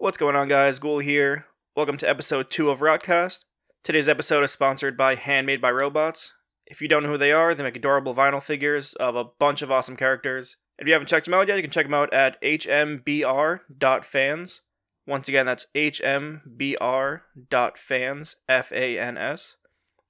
What's going on, guys? Ghoul here. Welcome to episode 2 of Rotcast. Today's episode is sponsored by Handmade by Robots. If you don't know who they are, they make adorable vinyl figures of a bunch of awesome characters. If you haven't checked them out yet, you can check them out at hmbr.fans. Once again, that's hmbr.fans, F A N S.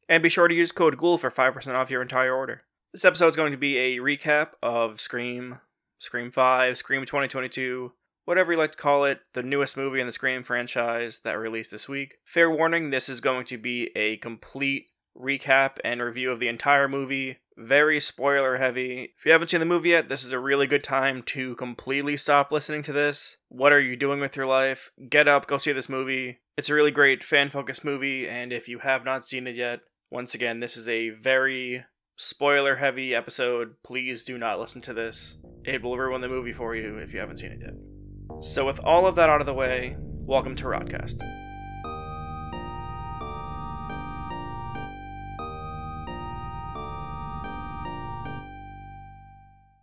And be sure to use code GHOUL for 5% off your entire order. This episode is going to be a recap of Scream, Scream 5, Scream 2022, whatever you like to call it, the newest movie in the Scream franchise that released this week. Fair warning, this is going to be a complete recap and review of the entire movie. Very spoiler heavy. If you haven't seen the movie yet, this is a really good time to completely stop listening to this. What are you doing with your life? Get up, go see this movie. It's a really great fan focused movie, and if you have not seen it yet, once again, this is a very spoiler heavy episode. Please do not listen to this. It will ruin the movie for you if you haven't seen it yet. So, with all of that out of the way, welcome to Rotcast.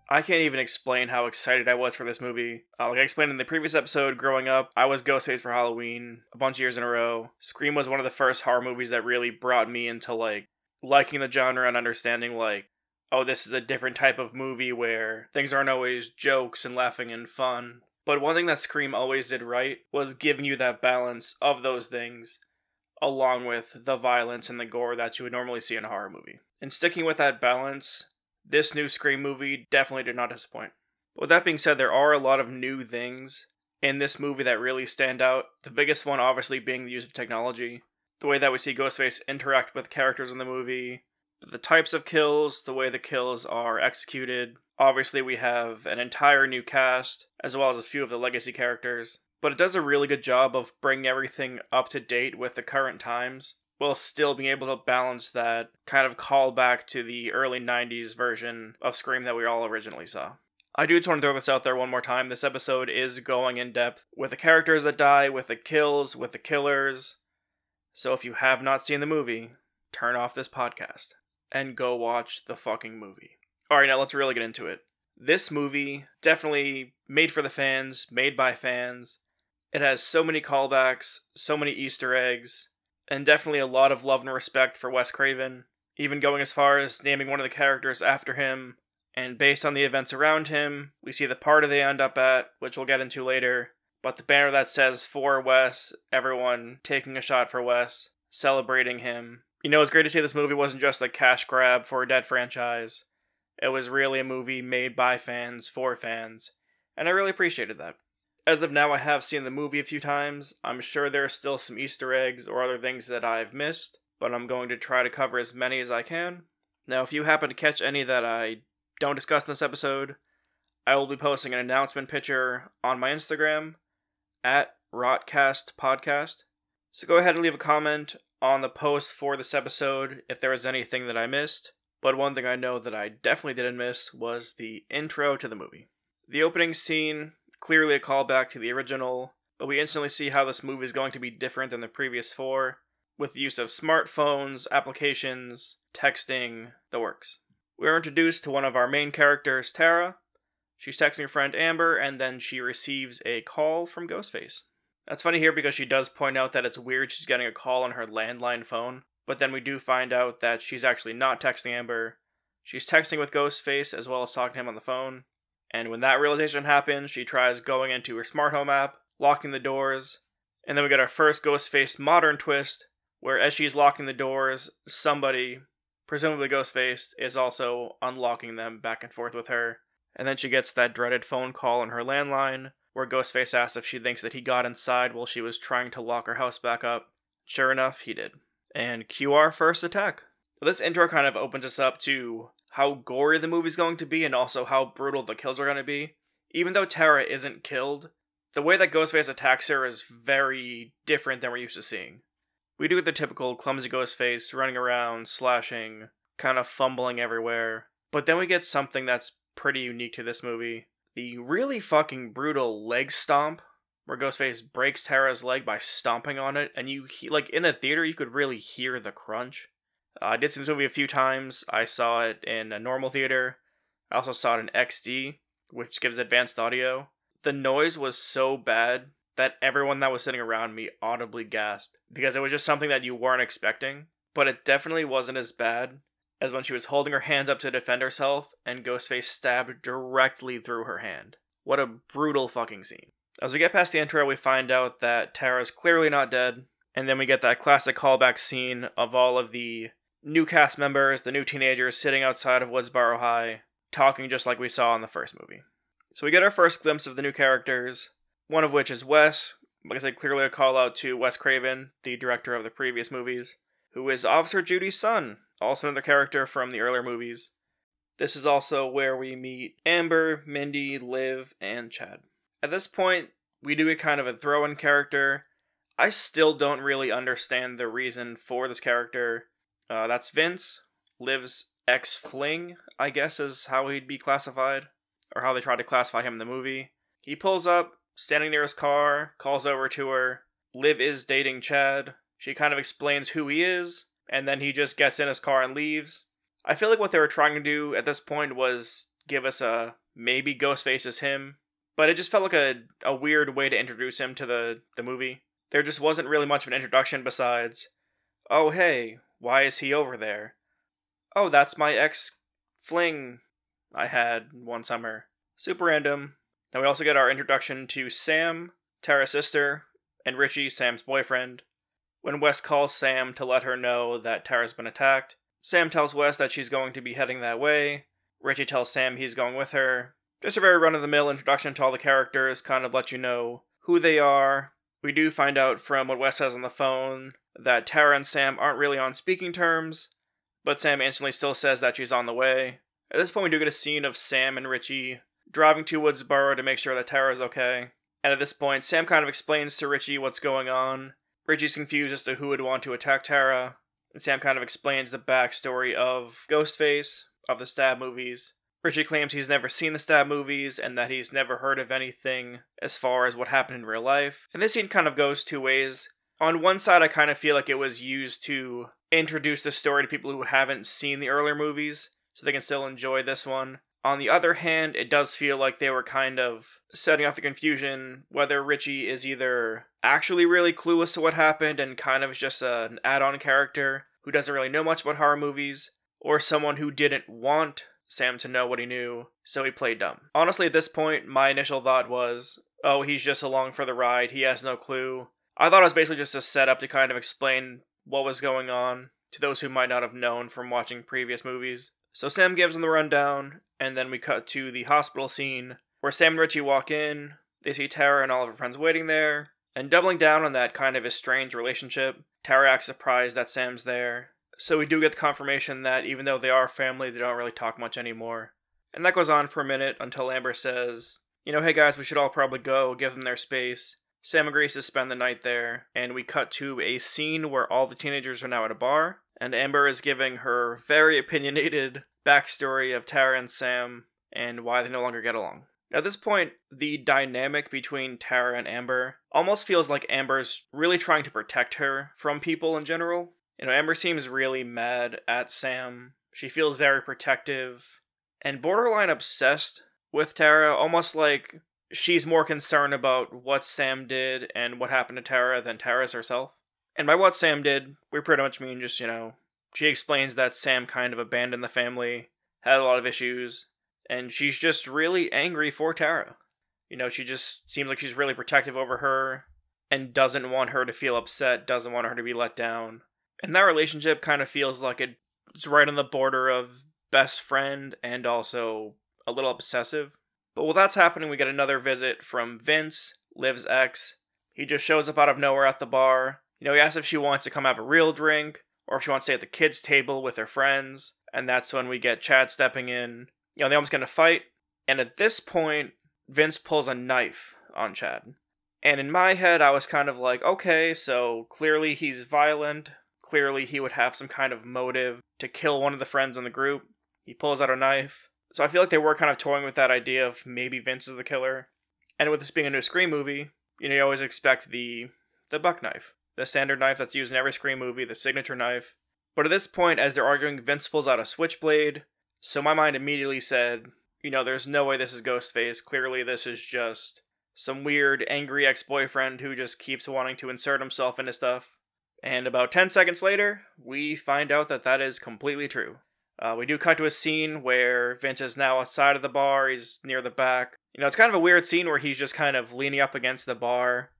I can't even explain how excited I was for this movie. Uh, like I explained in the previous episode, growing up, I was Ghostface for Halloween a bunch of years in a row. Scream was one of the first horror movies that really brought me into like liking the genre and understanding like, oh, this is a different type of movie where things aren't always jokes and laughing and fun. But one thing that Scream always did right was giving you that balance of those things along with the violence and the gore that you would normally see in a horror movie. And sticking with that balance, this new Scream movie definitely did not disappoint. But with that being said, there are a lot of new things in this movie that really stand out. The biggest one, obviously, being the use of technology. The way that we see Ghostface interact with characters in the movie, the types of kills, the way the kills are executed. Obviously, we have an entire new cast, as well as a few of the legacy characters. But it does a really good job of bringing everything up to date with the current times while still being able to balance that kind of call back to the early 90s version of Scream that we all originally saw. I do just want to throw this out there one more time. This episode is going in depth with the characters that die, with the kills, with the killers. So if you have not seen the movie, turn off this podcast and go watch the fucking movie. Alright, now let's really get into it. This movie, definitely made for the fans, made by fans. It has so many callbacks, so many Easter eggs, and definitely a lot of love and respect for Wes Craven, even going as far as naming one of the characters after him. And based on the events around him, we see the party they end up at, which we'll get into later. But the banner that says for Wes, everyone taking a shot for Wes, celebrating him. You know, it's great to see this movie wasn't just a cash grab for a dead franchise. It was really a movie made by fans for fans, and I really appreciated that. As of now, I have seen the movie a few times. I'm sure there are still some Easter eggs or other things that I've missed, but I'm going to try to cover as many as I can. Now, if you happen to catch any that I don't discuss in this episode, I will be posting an announcement picture on my Instagram at Rotcast Podcast. So go ahead and leave a comment on the post for this episode if there was anything that I missed. But one thing I know that I definitely didn't miss was the intro to the movie. The opening scene clearly a callback to the original, but we instantly see how this movie is going to be different than the previous four, with the use of smartphones, applications, texting, the works. We are introduced to one of our main characters, Tara. She's texting her friend Amber, and then she receives a call from Ghostface. That's funny here because she does point out that it's weird she's getting a call on her landline phone, but then we do find out that she's actually not texting Amber. She's texting with Ghostface as well as talking to him on the phone, and when that realization happens, she tries going into her smart home app, locking the doors, and then we get our first Ghostface modern twist, where as she's locking the doors, somebody, presumably Ghostface, is also unlocking them back and forth with her. And then she gets that dreaded phone call on her landline, where Ghostface asks if she thinks that he got inside while she was trying to lock her house back up. Sure enough, he did. And QR first attack. This intro kind of opens us up to how gory the movie's going to be and also how brutal the kills are going to be. Even though Tara isn't killed, the way that Ghostface attacks her is very different than we're used to seeing. We do the typical clumsy Ghostface running around, slashing, kind of fumbling everywhere. But then we get something that's pretty unique to this movie. The really fucking brutal leg stomp, where Ghostface breaks Tara's leg by stomping on it, and you, like, in the theater, you could really hear the crunch. Uh, I did see this movie a few times. I saw it in a normal theater. I also saw it in XD, which gives advanced audio. The noise was so bad that everyone that was sitting around me audibly gasped because it was just something that you weren't expecting. But it definitely wasn't as bad as when she was holding her hands up to defend herself and Ghostface stabbed directly through her hand. What a brutal fucking scene. As we get past the intro, we find out that Tara's clearly not dead, and then we get that classic callback scene of all of the new cast members, the new teenagers sitting outside of Woodsboro High, talking just like we saw in the first movie. So we get our first glimpse of the new characters, one of which is Wes. Like I said, clearly a call out to Wes Craven, the director of the previous movies, who is Officer Judy's son, also another character from the earlier movies. This is also where we meet Amber, Mindy, Liv, and Chad. At this point, we do a kind of a throw in character. I still don't really understand the reason for this character. Uh, that's Vince, Liv's ex fling, I guess is how he'd be classified, or how they tried to classify him in the movie. He pulls up, standing near his car, calls over to her. Liv is dating Chad. She kind of explains who he is, and then he just gets in his car and leaves. I feel like what they were trying to do at this point was give us a maybe Ghostface is him, but it just felt like a, a weird way to introduce him to the, the movie. There just wasn't really much of an introduction besides, oh hey, why is he over there? Oh, that's my ex fling I had one summer. Super random. Now we also get our introduction to Sam, Tara's sister, and Richie, Sam's boyfriend. When Wes calls Sam to let her know that Tara's been attacked, Sam tells Wes that she's going to be heading that way. Richie tells Sam he's going with her. Just a very run of the mill introduction to all the characters, kind of let you know who they are. We do find out from what Wes says on the phone that Tara and Sam aren't really on speaking terms, but Sam instantly still says that she's on the way. At this point, we do get a scene of Sam and Richie driving to Woodsboro to make sure that Tara's okay. And at this point, Sam kind of explains to Richie what's going on. Richie's confused as to who would want to attack Tara, and Sam kind of explains the backstory of Ghostface, of the Stab movies. Richie claims he's never seen the Stab movies and that he's never heard of anything as far as what happened in real life. And this scene kind of goes two ways. On one side, I kind of feel like it was used to introduce the story to people who haven't seen the earlier movies, so they can still enjoy this one. On the other hand, it does feel like they were kind of setting off the confusion whether Richie is either actually really clueless to what happened and kind of is just an add on character who doesn't really know much about horror movies, or someone who didn't want Sam to know what he knew, so he played dumb. Honestly, at this point, my initial thought was, oh, he's just along for the ride, he has no clue. I thought it was basically just a setup to kind of explain what was going on to those who might not have known from watching previous movies. So Sam gives him the rundown, and then we cut to the hospital scene where Sam and Richie walk in. They see Tara and all of her friends waiting there, and doubling down on that kind of estranged relationship, Tara acts surprised that Sam's there. So we do get the confirmation that even though they are family, they don't really talk much anymore. And that goes on for a minute until Amber says, you know, hey guys, we should all probably go, give them their space. Sam agrees to spend the night there, and we cut to a scene where all the teenagers are now at a bar and Amber is giving her very opinionated backstory of Tara and Sam and why they no longer get along. At this point, the dynamic between Tara and Amber almost feels like Amber's really trying to protect her from people in general. You know, Amber seems really mad at Sam. She feels very protective and borderline obsessed with Tara, almost like she's more concerned about what Sam did and what happened to Tara than Tara's herself. And by what Sam did, we pretty much mean just, you know, she explains that Sam kind of abandoned the family, had a lot of issues, and she's just really angry for Tara. You know, she just seems like she's really protective over her and doesn't want her to feel upset, doesn't want her to be let down. And that relationship kind of feels like it's right on the border of best friend and also a little obsessive. But while that's happening, we get another visit from Vince, Liv's ex. He just shows up out of nowhere at the bar, you know, he asks if she wants to come have a real drink or if she wants to stay at the kids' table with her friends. And that's when we get Chad stepping in. You know, they almost gonna fight. And at this point, Vince pulls a knife on Chad. And in my head, I was kind of like, okay, so clearly he's violent. Clearly he would have some kind of motive to kill one of the friends in the group. He pulls out a knife. So I feel like they were kind of toying with that idea of maybe Vince is the killer. And with this being a new Scream movie, you know, you always expect the the buck knife the standard knife that's used in every Scream movie, the signature knife. But at this point, as they're arguing, Vince pulls out a switchblade. So my mind immediately said, you know, there's no way this is Ghostface. Clearly, this is just some weird, angry ex boyfriend who just keeps wanting to insert himself into stuff. And about 10 seconds later, we find out that that is completely true. Uh, we do cut to a scene where Vince is now outside of the bar, he's near the back. You know, it's kind of a weird scene where he's just kind of leaning up against the bar,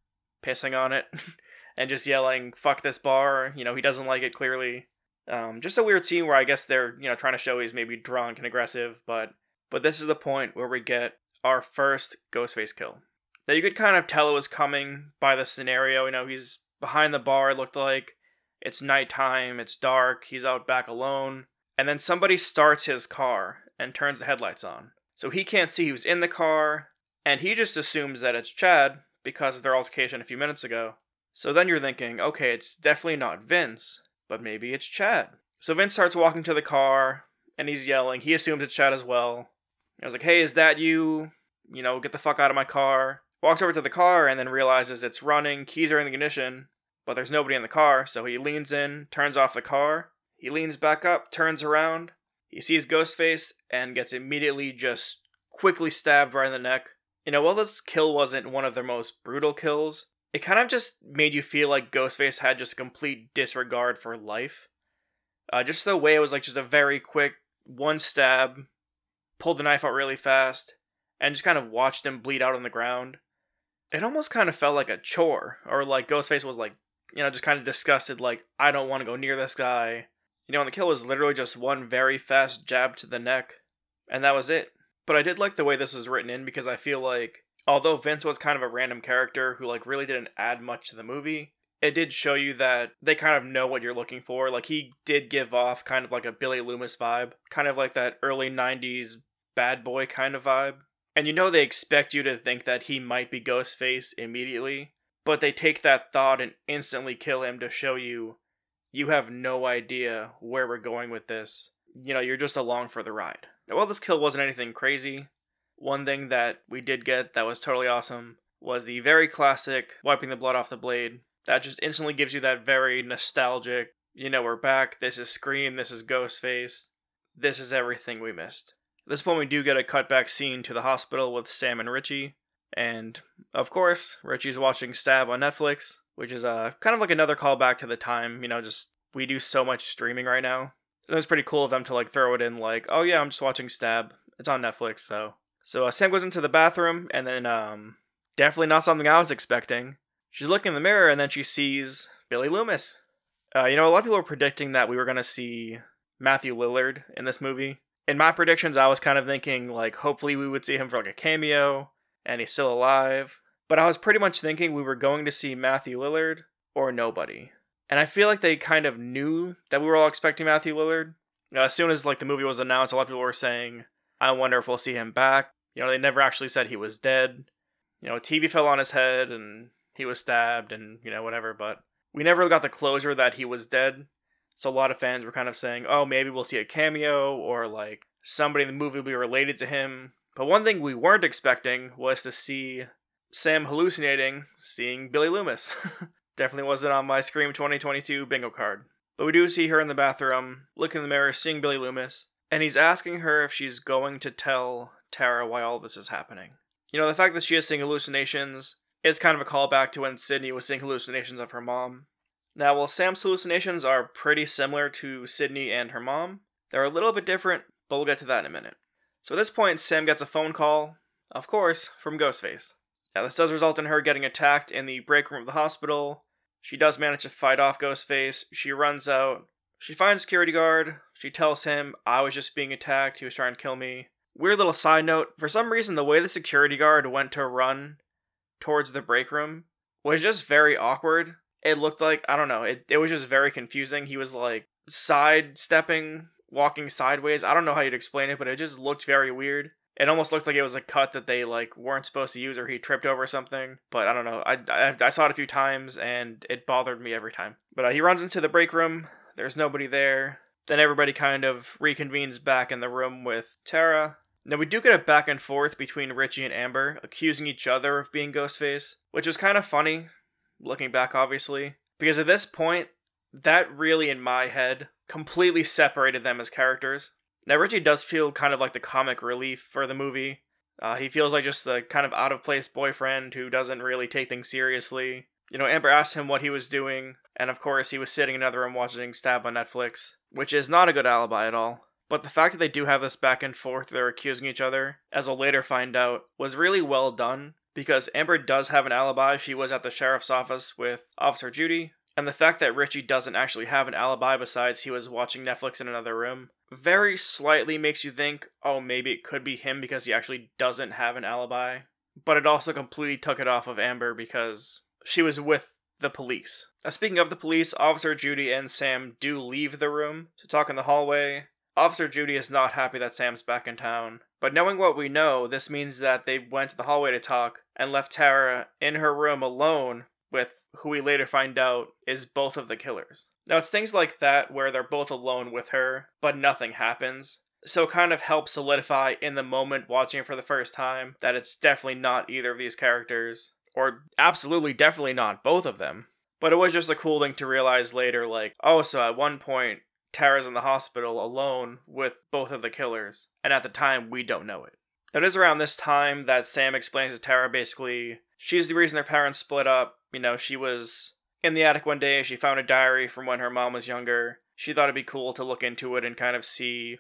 pissing on it, and just yelling, fuck this bar. You know, he doesn't like it clearly. Um, just a weird scene where I guess they're, you know, trying to show he's maybe drunk and aggressive, but but this is the point where we get our first Ghostface kill. Now you could kind of tell it was coming by the scenario. You know, he's behind the bar, it looked like. It's nighttime, it's dark, he's out back alone. And then somebody starts his car and turns the headlights on. So he can't see who's in the car, and he just assumes that it's Chad because of their altercation a few minutes ago. So then you're thinking, okay, it's definitely not Vince, but maybe it's Chad. So Vince starts walking to the car, and he's yelling. He assumes it's Chad as well. I was like, hey, is that you? You know, get the fuck out of my car. Walks over to the car and then realizes it's running, keys are in the ignition, but there's nobody in the car, so he leans in, turns off the car. He leans back up, turns around. He sees Ghostface and gets immediately just quickly stabbed right in the neck. You know, while this kill wasn't one of their most brutal kills, it kind of just made you feel like Ghostface had just complete disregard for life. Uh, just the way it was like just a very quick one stab, pulled the knife out really fast, and just kind of watched him bleed out on the ground. It almost kind of felt like a chore, or like Ghostface was like, you know, just kind of disgusted, like, I don't want to go near this guy. You know, and the kill was literally just one very fast jab to the neck, and that was it. But I did like the way this was written in because I feel like, although Vince was kind of a random character who, like, really didn't add much to the movie, it did show you that they kind of know what you're looking for. Like he did give off kind of like a Billy Loomis vibe, kind of like that early 90s bad boy kind of vibe. And you know they expect you to think that he might be Ghostface immediately, but they take that thought and instantly kill him to show you you have no idea where we're going with this. You know, you're just along for the ride. Well, this kill wasn't anything crazy. One thing that we did get that was totally awesome was the very classic wiping the blood off the blade that just instantly gives you that very nostalgic, you know, we're back, this is Scream, this is Ghostface, this is everything we missed. At this point, we do get a cutback scene to the hospital with Sam and Richie, and of course, Richie's watching Stab on Netflix, which is uh, kind of like another callback to the time, you know, just we do so much streaming right now. It was pretty cool of them to like throw it in, like, oh yeah, I'm just watching Stab. It's on Netflix, so. So uh, Sam goes into the bathroom, and then um, definitely not something I was expecting. She's looking in the mirror and then she sees Billy Loomis. Uh, you know, a lot of people were predicting that we were going to see Matthew Lillard in this movie. In my predictions, I was kind of thinking, like, hopefully we would see him for like a cameo and he's still alive. But I was pretty much thinking we were going to see Matthew Lillard or nobody. And I feel like they kind of knew that we were all expecting Matthew Lillard. Uh, as soon as like the movie was announced, a lot of people were saying, "I wonder if we'll see him back." You know, they never actually said he was dead. You know, a TV fell on his head, and he was stabbed and you know whatever but we never got the closure that he was dead. So a lot of fans were kind of saying oh maybe we'll see a cameo or like somebody in the movie will be related to him. But one thing we weren't expecting was to see sam hallucinating seeing billy loomis. Definitely wasn't on my scream 2022 bingo card. But we do see her in the bathroom looking in the mirror seeing billy loomis and he's asking her if she's going to tell tara why all this is happening you know the fact that she is seeing hallucinations is kind of a callback to when Sidney was seeing hallucinations of her mom. Now, while Sam's hallucinations are pretty similar to Sidney and her mom, they're a little bit different, but we'll get to that in a minute. So at this point, Sam gets a phone call, of course, from Ghostface. Now, this does result in her getting attacked in the break room of the hospital. She does manage to fight off Ghostface. She runs out. She finds security guard. She tells him, I was just being attacked. He was trying to kill me. Weird little side note for some reason, the way the security guard went to run towards the break room was just very awkward. It looked like I don't know, it, it was just very confusing. He was like sidestepping, walking sideways. I don't know how you'd explain it, but it just looked very weird. It almost looked like it was a cut that they like weren't supposed to use or he tripped over something. But I don't know. I, I, I saw it a few times and it bothered me every time. But uh, he runs into the break room. There's nobody there. Then everybody kind of reconvenes back in the room with Tara. Now, we do get a back and forth between Richie and Amber, accusing each other of being Ghostface, which is kind of funny, looking back, obviously, because at this point, that really, in my head, completely separated them as characters. Now, Richie does feel kind of like the comic relief for the movie. Uh, he feels like just the kind of out of place boyfriend who doesn't really take things seriously. You know, Amber asked him what he was doing, and of course, he was sitting in another room watching Stab on Netflix, which is not a good alibi at all. But the fact that they do have this back and forth, they're accusing each other, as we'll later find out, was really well done because Amber does have an alibi. She was at the sheriff's office with Officer Judy, and the fact that Richie doesn't actually have an alibi besides he was watching Netflix in another room very slightly makes you think, oh, maybe it could be him because he actually doesn't have an alibi. But it also completely took it off of Amber because she was with the police. Now, speaking of the police, Officer Judy and Sam do leave the room to talk in the hallway. Officer Judy is not happy that Sam's back in town, but knowing what we know, this means that they went to the hallway to talk and left Tara in her room alone with who we later find out is both of the killers. Now, it's things like that where they're both alone with her, but nothing happens. So it kind of helps solidify in the moment watching for the first time that it's definitely not either of these characters, or absolutely definitely not both of them. But it was just a cool thing to realize later, like, oh, so at one point, Tara's in the hospital alone with both of the killers, and at the time, we don't know it. It is around this time that Sam explains to Tara basically she's the reason their parents split up. You know, she was in the attic one day, she found a diary from when her mom was younger. She thought it'd be cool to look into it and kind of see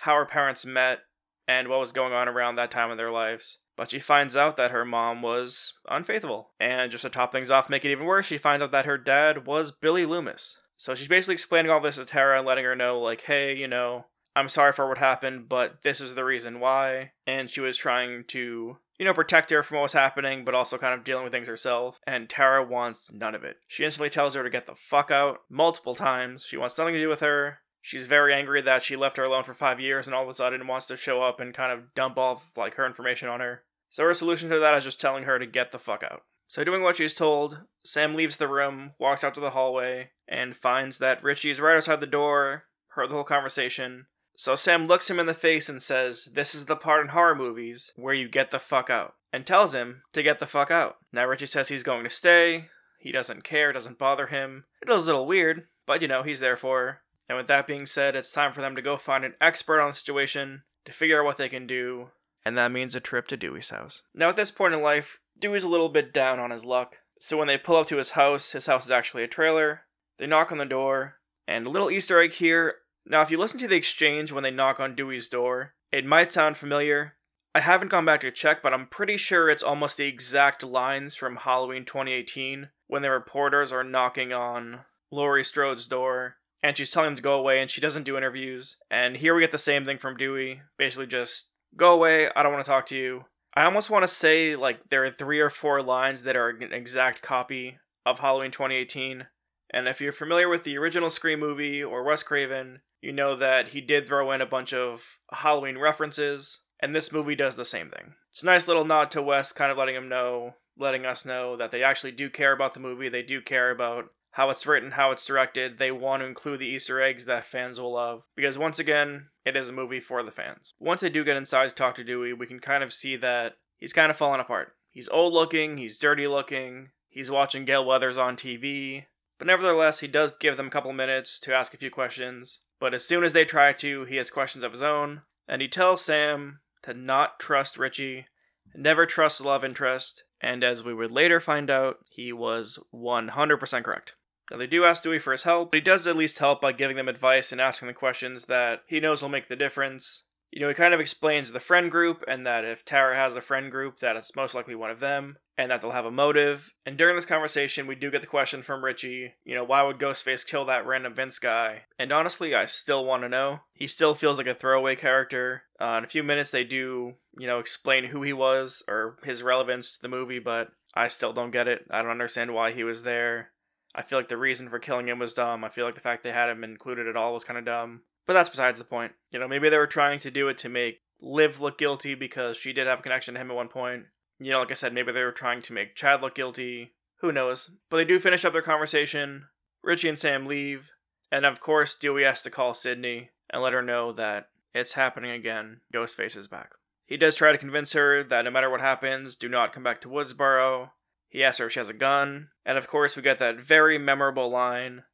how her parents met and what was going on around that time in their lives. But she finds out that her mom was unfaithful. And just to top things off, make it even worse, she finds out that her dad was Billy Loomis. So she's basically explaining all this to Tara and letting her know, like, hey, you know, I'm sorry for what happened, but this is the reason why. And she was trying to, you know, protect her from what was happening, but also kind of dealing with things herself. And Tara wants none of it. She instantly tells her to get the fuck out multiple times. She wants nothing to do with her. She's very angry that she left her alone for five years and all of a sudden wants to show up and kind of dump off like her information on her. So her solution to that is just telling her to get the fuck out. So, doing what she's told, Sam leaves the room, walks out to the hallway, and finds that Richie's right outside the door, heard the whole conversation. So, Sam looks him in the face and says, This is the part in horror movies where you get the fuck out, and tells him to get the fuck out. Now, Richie says he's going to stay. He doesn't care, doesn't bother him. It is a little weird, but you know, he's there for her. And with that being said, it's time for them to go find an expert on the situation to figure out what they can do, and that means a trip to Dewey's house. Now, at this point in life, Dewey's a little bit down on his luck. So when they pull up to his house, his house is actually a trailer. They knock on the door, and a little Easter egg here. Now, if you listen to the exchange when they knock on Dewey's door, it might sound familiar. I haven't gone back to check, but I'm pretty sure it's almost the exact lines from Halloween 2018 when the reporters are knocking on Laurie Strode's door and she's telling him to go away and she doesn't do interviews. And here we get the same thing from Dewey. Basically, just go away. I don't want to talk to you. I almost want to say like there are three or four lines that are an exact copy of Halloween 2018. And if you're familiar with the original Scream movie or Wes Craven, you know that he did throw in a bunch of Halloween references, and this movie does the same thing. It's a nice little nod to Wes, kind of letting him know, letting us know that they actually do care about the movie, they do care about how it's written, how it's directed. They want to include the Easter eggs that fans will love. Because once again, it is a movie for the fans. Once they do get inside to talk to Dewey, we can kind of see that he's kind of falling apart. He's old looking, he's dirty looking, he's watching Gale Weathers on TV. But nevertheless, he does give them a couple minutes to ask a few questions. But as soon as they try to, he has questions of his own, and he tells Sam to not trust Richie, never trust the love interest, and as we would later find out, he was 100% correct. Now, they do ask Dewey for his help, but he does at least help by giving them advice and asking the questions that he knows will make the difference. You know, he kind of explains the friend group and that if Tara has a friend group, that it's most likely one of them and that they'll have a motive. And during this conversation, we do get the question from Richie, you know, why would Ghostface kill that random Vince guy? And honestly, I still want to know. He still feels like a throwaway character. Uh, in a few minutes, they do, you know, explain who he was or his relevance to the movie, but I still don't get it. I don't understand why he was there. I feel like the reason for killing him was dumb. I feel like the fact they had him included at all was kind of dumb. But that's besides the point. You know, maybe they were trying to do it to make Liv look guilty because she did have a connection to him at one point. You know, like I said, maybe they were trying to make Chad look guilty. Who knows? But they do finish up their conversation. Richie and Sam leave. And of course, Dewey has to call Sidney and let her know that it's happening again. Ghostface is back. He does try to convince her that no matter what happens, do not come back to Woodsboro. He asks her if she has a gun. And of course, we get that very memorable line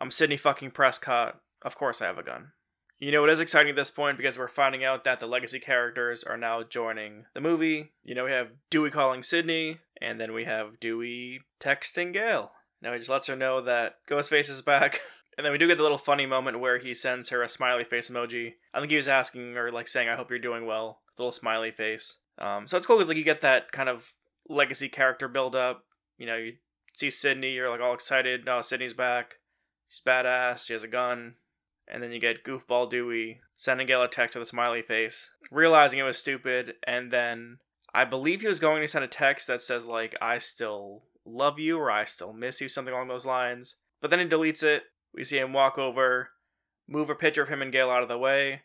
I'm Sidney fucking Prescott. Of course I have a gun. You know, it is exciting at this point because we're finding out that the legacy characters are now joining the movie. You know, we have Dewey calling Sidney, and then we have Dewey texting Gale. Now he just lets her know that Ghostface is back. And then we do get the little funny moment where he sends her a smiley face emoji. I think he was asking or like saying, "I hope you're doing well." With a little smiley face. Um, so it's cool because like you get that kind of legacy character build up. You know, you see Sidney, you're like all excited. No, Sidney's back. She's badass. She has a gun. And then you get Goofball Dewey sending Gale a text with a smiley face, realizing it was stupid, and then I believe he was going to send a text that says like "I still love you" or "I still miss you," something along those lines. But then he deletes it we see him walk over, move a picture of him and Gale out of the way,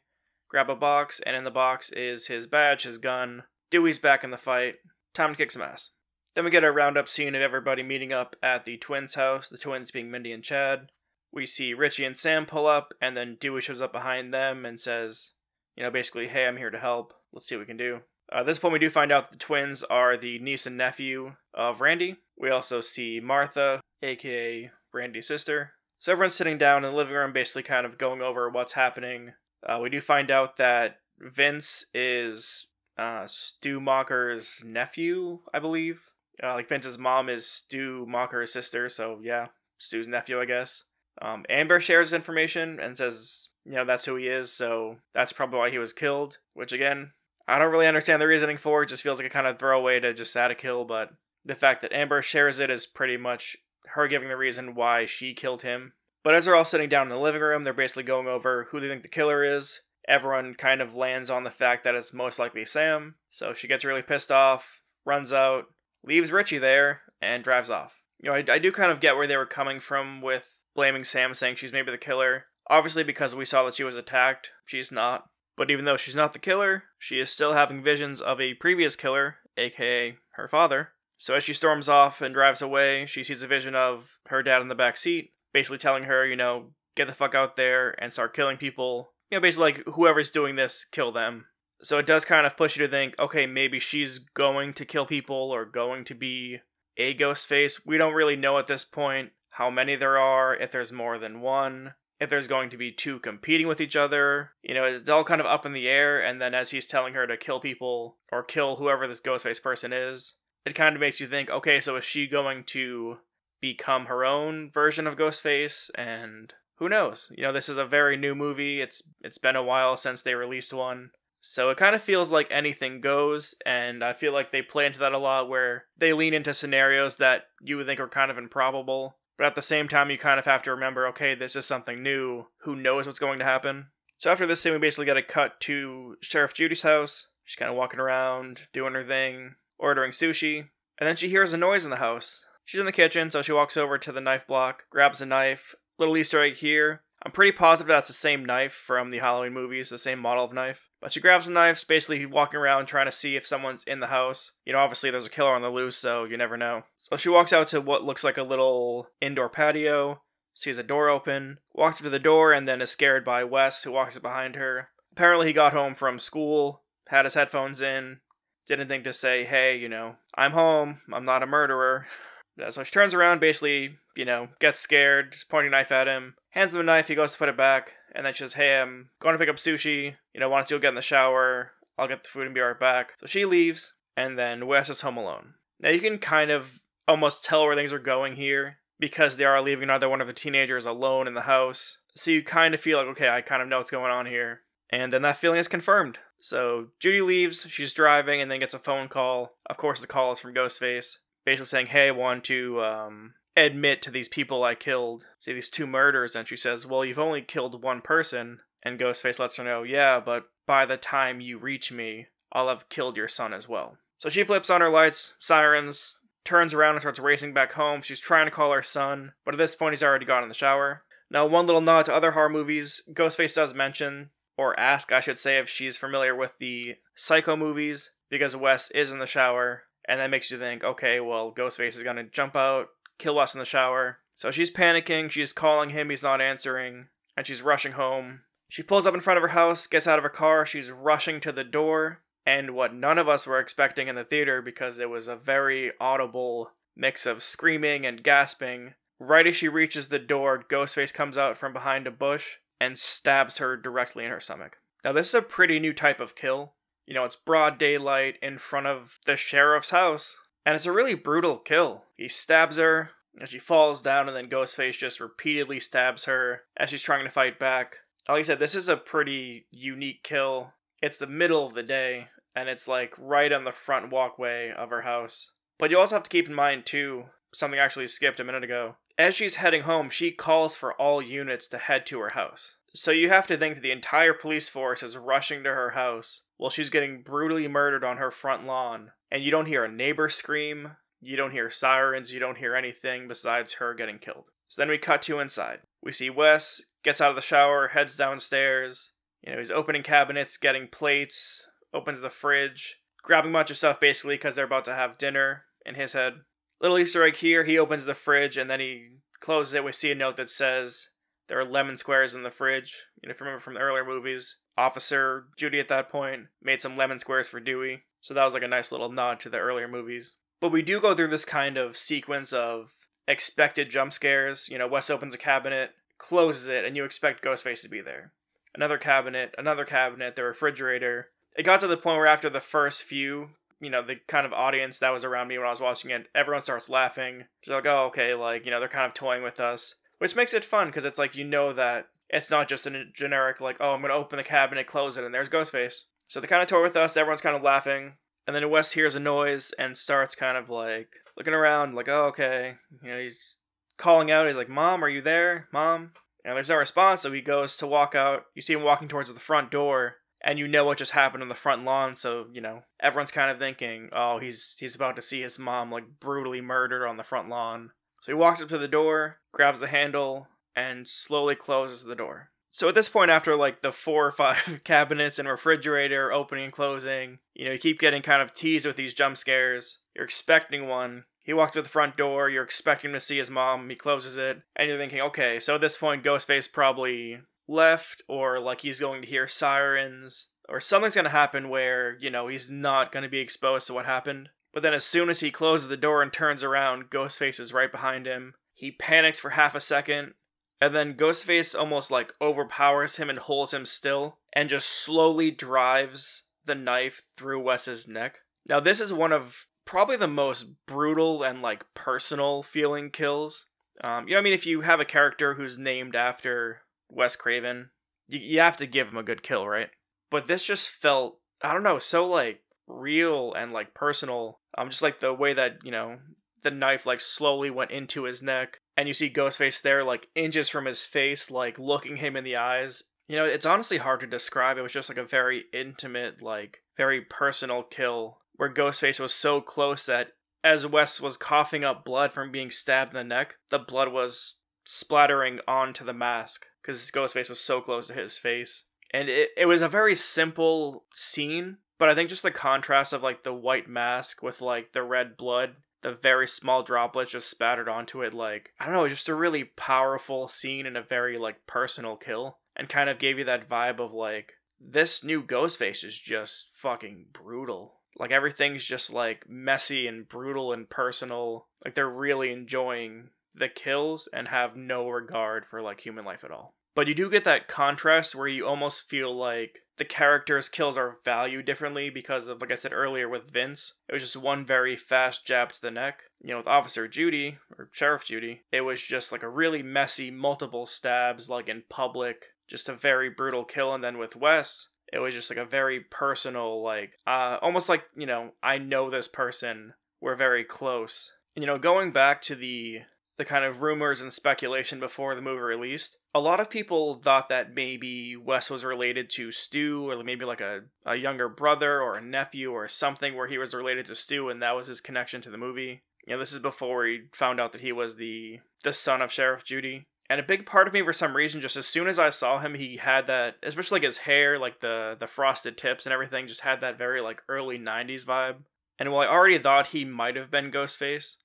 grab a box, and in the box is his badge, his gun. Dewey's back in the fight. Time to kick some ass. Then we get a roundup scene of everybody meeting up at the twins' house, the twins being Mindy and Chad. We see Richie and Sam pull up, and then Dewey shows up behind them and says, you know, basically, hey, I'm here to help. Let's see what we can do. Uh, at this point, we do find out the twins are the niece and nephew of Randy. We also see Martha, aka Randy's sister, so everyone's sitting down in the living room, basically kind of going over what's happening. Uh, we do find out that Vince is uh, Stu Macher's nephew, I believe. Uh, like Vince's mom is Stu Macher's sister, so yeah, Stu's nephew, I guess. Um, Amber shares information and says, you know, that's who he is, so that's probably why he was killed. Which again, I don't really understand the reasoning for. It just feels like a kind of throwaway to just add a kill, but the fact that Amber shares it is pretty much her giving the reason why she killed him. But as they're all sitting down in the living room, they're basically going over who they think the killer is. Everyone kind of lands on the fact that it's most likely Sam. So she gets really pissed off, runs out, leaves Richie there, and drives off. You know, I, I do kind of get where they were coming from with blaming Sam, saying she's maybe the killer. Obviously, because we saw that she was attacked, she's not. But even though she's not the killer, she is still having visions of a previous killer, aka her father, so as she storms off and drives away, she sees a vision of her dad in the back seat, basically telling her, you know, get the fuck out there and start killing people. You know, basically like whoever's doing this, kill them. So it does kind of push you to think, okay, maybe she's going to kill people or going to be a ghost face. We don't really know at this point how many there are, if there's more than one, if there's going to be two competing with each other. You know, it's all kind of up in the air, and then as he's telling her to kill people or kill whoever this ghost face person is, it kind of makes you think, okay, so is she going to become her own version of Ghostface? And who knows? You know, this is a very new movie. It's it's been a while since they released one. So it kind of feels like anything goes, and I feel like they play into that a lot where they lean into scenarios that you would think are kind of improbable. But at the same time, you kind of have to remember okay, this is something new. Who knows what's going to happen? So after this scene, we basically get a cut to Sheriff Judy's house. She's kind of walking around, doing her thing ordering sushi, and then she hears a noise in the house. She's in the kitchen, so she walks over to the knife block, grabs a knife. Little Easter egg here. I'm pretty positive that's the same knife from the Halloween movies, the same model of knife. But she grabs the knife, basically walking around trying to see if someone's in the house. You know, obviously there's a killer on the loose, so you never know. So she walks out to what looks like a little indoor patio, sees a door open, walks to the door, and then is scared by Wes, who walks up behind her. Apparently, he got home from school, had his headphones in, didn't think to say, hey, you know, I'm home, I'm not a murderer. Uh, so she turns around, basically, you know, gets scared, pointing a knife at him, hands him a knife, he goes to put it back, and then she says, hey, I'm going to pick up sushi, you know, why don't you get in the shower, I'll get the food and be right back. So she leaves, and then Wes is home alone. Now you can kind of almost tell where things are going here, because they are leaving another one of the teenagers alone in the house. So you kind of feel like, okay, I kind of know what's going on here. And then that feeling is confirmed. So Judy leaves, she's driving, and then gets a phone call. Of course, the call is from Ghostface, basically saying, Hey, I want to um, admit to these people I killed, to these two murders. And she says, Well, you've only killed one person. And Ghostface lets her know, Yeah, but by the time you reach me, I'll have killed your son as well. So she flips on her lights, sirens, turns around and starts racing back home. She's trying to call her son, but at this point, he's already gone in the shower. Now, one little nod to other horror movies Ghostface does mention or ask, I should say, if she's familiar with the Psycho movies, because Wes is in the shower, and that makes you think, okay, well, Ghostface is gonna jump out, kill Wes in the shower. So she's panicking, she's calling him, he's not answering, and she's rushing home. She pulls up in front of her house, gets out of her car, she's rushing to the door, and what none of us were expecting in the theater because it was a very audible mix of screaming and gasping. Right as she reaches the door, Ghostface comes out from behind a bush and stabs her directly in her stomach. Now, this is a pretty new type of kill. You know, it's broad daylight in front of the sheriff's house, and it's a really brutal kill. He stabs her, and she falls down, and then Ghostface just repeatedly stabs her as she's trying to fight back. Like I said, this is a pretty unique kill. It's the middle of the day, and it's like right on the front walkway of her house. But you also have to keep in mind, too, something I actually skipped a minute ago. As she's heading home, she calls for all units to head to her house. So you have to think that the entire police force is rushing to her house while she's getting brutally murdered on her front lawn. And you don't hear a neighbor scream, you don't hear sirens, you don't hear anything besides her getting killed. So then we cut to inside. We see Wes gets out of the shower, heads downstairs. You know, he's opening cabinets, getting plates, opens the fridge, grabbing a bunch of stuff basically because they're about to have dinner in his head. Little Easter egg here, he opens the fridge and then he closes it. We see a note that says there are lemon squares in the fridge. You know, if you remember from the earlier movies, Officer Judy at that point made some lemon squares for Dewey. So that was like a nice little nod to the earlier movies. But we do go through this kind of sequence of expected jump scares. You know, Wes opens a cabinet, closes it, and you expect Ghostface to be there. Another cabinet, another cabinet, the refrigerator. It got to the point where after the first few, you know, the kind of audience that was around me when I was watching it, everyone starts laughing. Just like, oh, okay, like, you know, they're kind of toying with us which makes it fun because it's like you know that it's not just a generic like oh I'm gonna open the cabinet, close it, and there's Ghostface. So they kind of tour with us. Everyone's kind of laughing, and then Wes hears a noise and starts kind of like looking around, like oh okay, you know he's calling out. He's like Mom, are you there, Mom? And there's no response, so he goes to walk out. You see him walking towards the front door, and you know what just happened on the front lawn. So you know everyone's kind of thinking, oh he's he's about to see his mom like brutally murdered on the front lawn. So he walks up to the door, grabs the handle, and slowly closes the door. So at this point, after like the four or five cabinets and refrigerator opening and closing, you know, you keep getting kind of teased with these jump scares. You're expecting one. He walks to the front door, you're expecting to see his mom, he closes it, and you're thinking, okay, so at this point, Ghostface probably left, or like he's going to hear sirens, or something's gonna happen where, you know, he's not gonna be exposed to what happened. But then, as soon as he closes the door and turns around, Ghostface is right behind him. He panics for half a second, and then Ghostface almost like overpowers him and holds him still, and just slowly drives the knife through Wes's neck. Now, this is one of probably the most brutal and like personal feeling kills. Um, you know, I mean, if you have a character who's named after Wes Craven, you, you have to give him a good kill, right? But this just felt, I don't know, so like real and like personal. Um, just like the way that you know the knife like slowly went into his neck, and you see Ghostface there like inches from his face, like looking him in the eyes. You know, it's honestly hard to describe. It was just like a very intimate, like very personal kill where Ghostface was so close that as Wes was coughing up blood from being stabbed in the neck, the blood was splattering onto the mask because Ghostface was so close to his face. And it, it was a very simple scene, but I think just the contrast of like the white mask with like the red blood, the very small droplets just spattered onto it, like I don't know, just a really powerful scene and a very like personal kill, and kind of gave you that vibe of like this new Ghostface is just fucking brutal. Like everything's just like messy and brutal and personal. Like they're really enjoying the kills and have no regard for like human life at all. But you do get that contrast where you almost feel like the character's kills are valued differently because of, like I said earlier with Vince, it was just one very fast jab to the neck. You know, with Officer Judy, or Sheriff Judy, it was just like a really messy, multiple stabs, like in public, just a very brutal kill. And then with Wes, it was just like a very personal, like, uh, almost like, you know, I know this person, we're very close. And, you know, going back to the the kind of rumors and speculation before the movie released. A lot of people thought that maybe Wes was related to Stu, or maybe like a, a younger brother or a nephew or something where he was related to Stu and that was his connection to the movie. You know, this is before he found out that he was the the son of Sheriff Judy. And a big part of me, for some reason, just as soon as I saw him, he had that, especially like his hair, like the the frosted tips and everything, just had that very like early '90s vibe. And while I already thought he might have been Ghostface,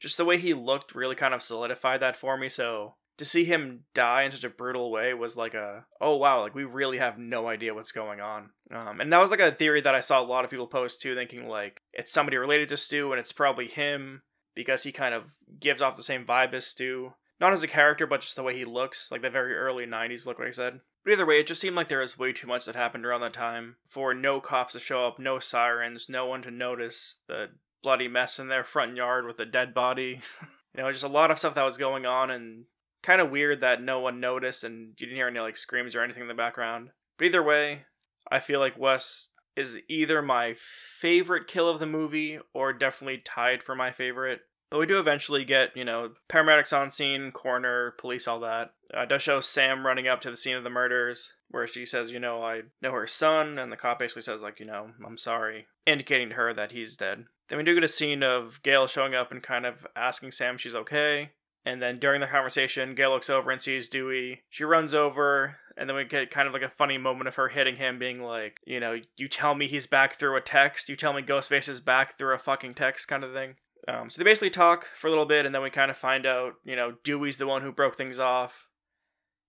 just the way he looked really kind of solidified that for me. So to see him die in such a brutal way was like a oh wow like we really have no idea what's going on um, and that was like a theory that i saw a lot of people post too thinking like it's somebody related to stu and it's probably him because he kind of gives off the same vibe as stu Not as a character, but just the way he looks, like the very early 90s look, like I said. But either way, it just seemed like there was way too much that happened around that time for no cops to show up, no sirens, no one to notice the bloody mess in their front yard with a dead body. you know, just a lot of stuff that was going on and kind of weird that no one noticed and you didn't hear any like screams or anything in the background. But either way, I feel like Wes is either my favorite kill of the movie or definitely tied for my favorite. But we do eventually get, you know, paramedics on scene, coroner, police, all that. Uh, does show Sam running up to the scene of the murders, where she says, you know, I know her son, and the cop basically says, like, you know, I'm sorry, indicating to her that he's dead. Then we do get a scene of Gale showing up and kind of asking Sam if she's okay. And then during the conversation, Gale looks over and sees Dewey. She runs over, and then we get kind of like a funny moment of her hitting him, being like, you know, you tell me he's back through a text, you tell me Ghostface is back through a fucking text kind of thing. Um, so they basically talk for a little bit, and then we kind of find out, you know, Dewey's the one who broke things off.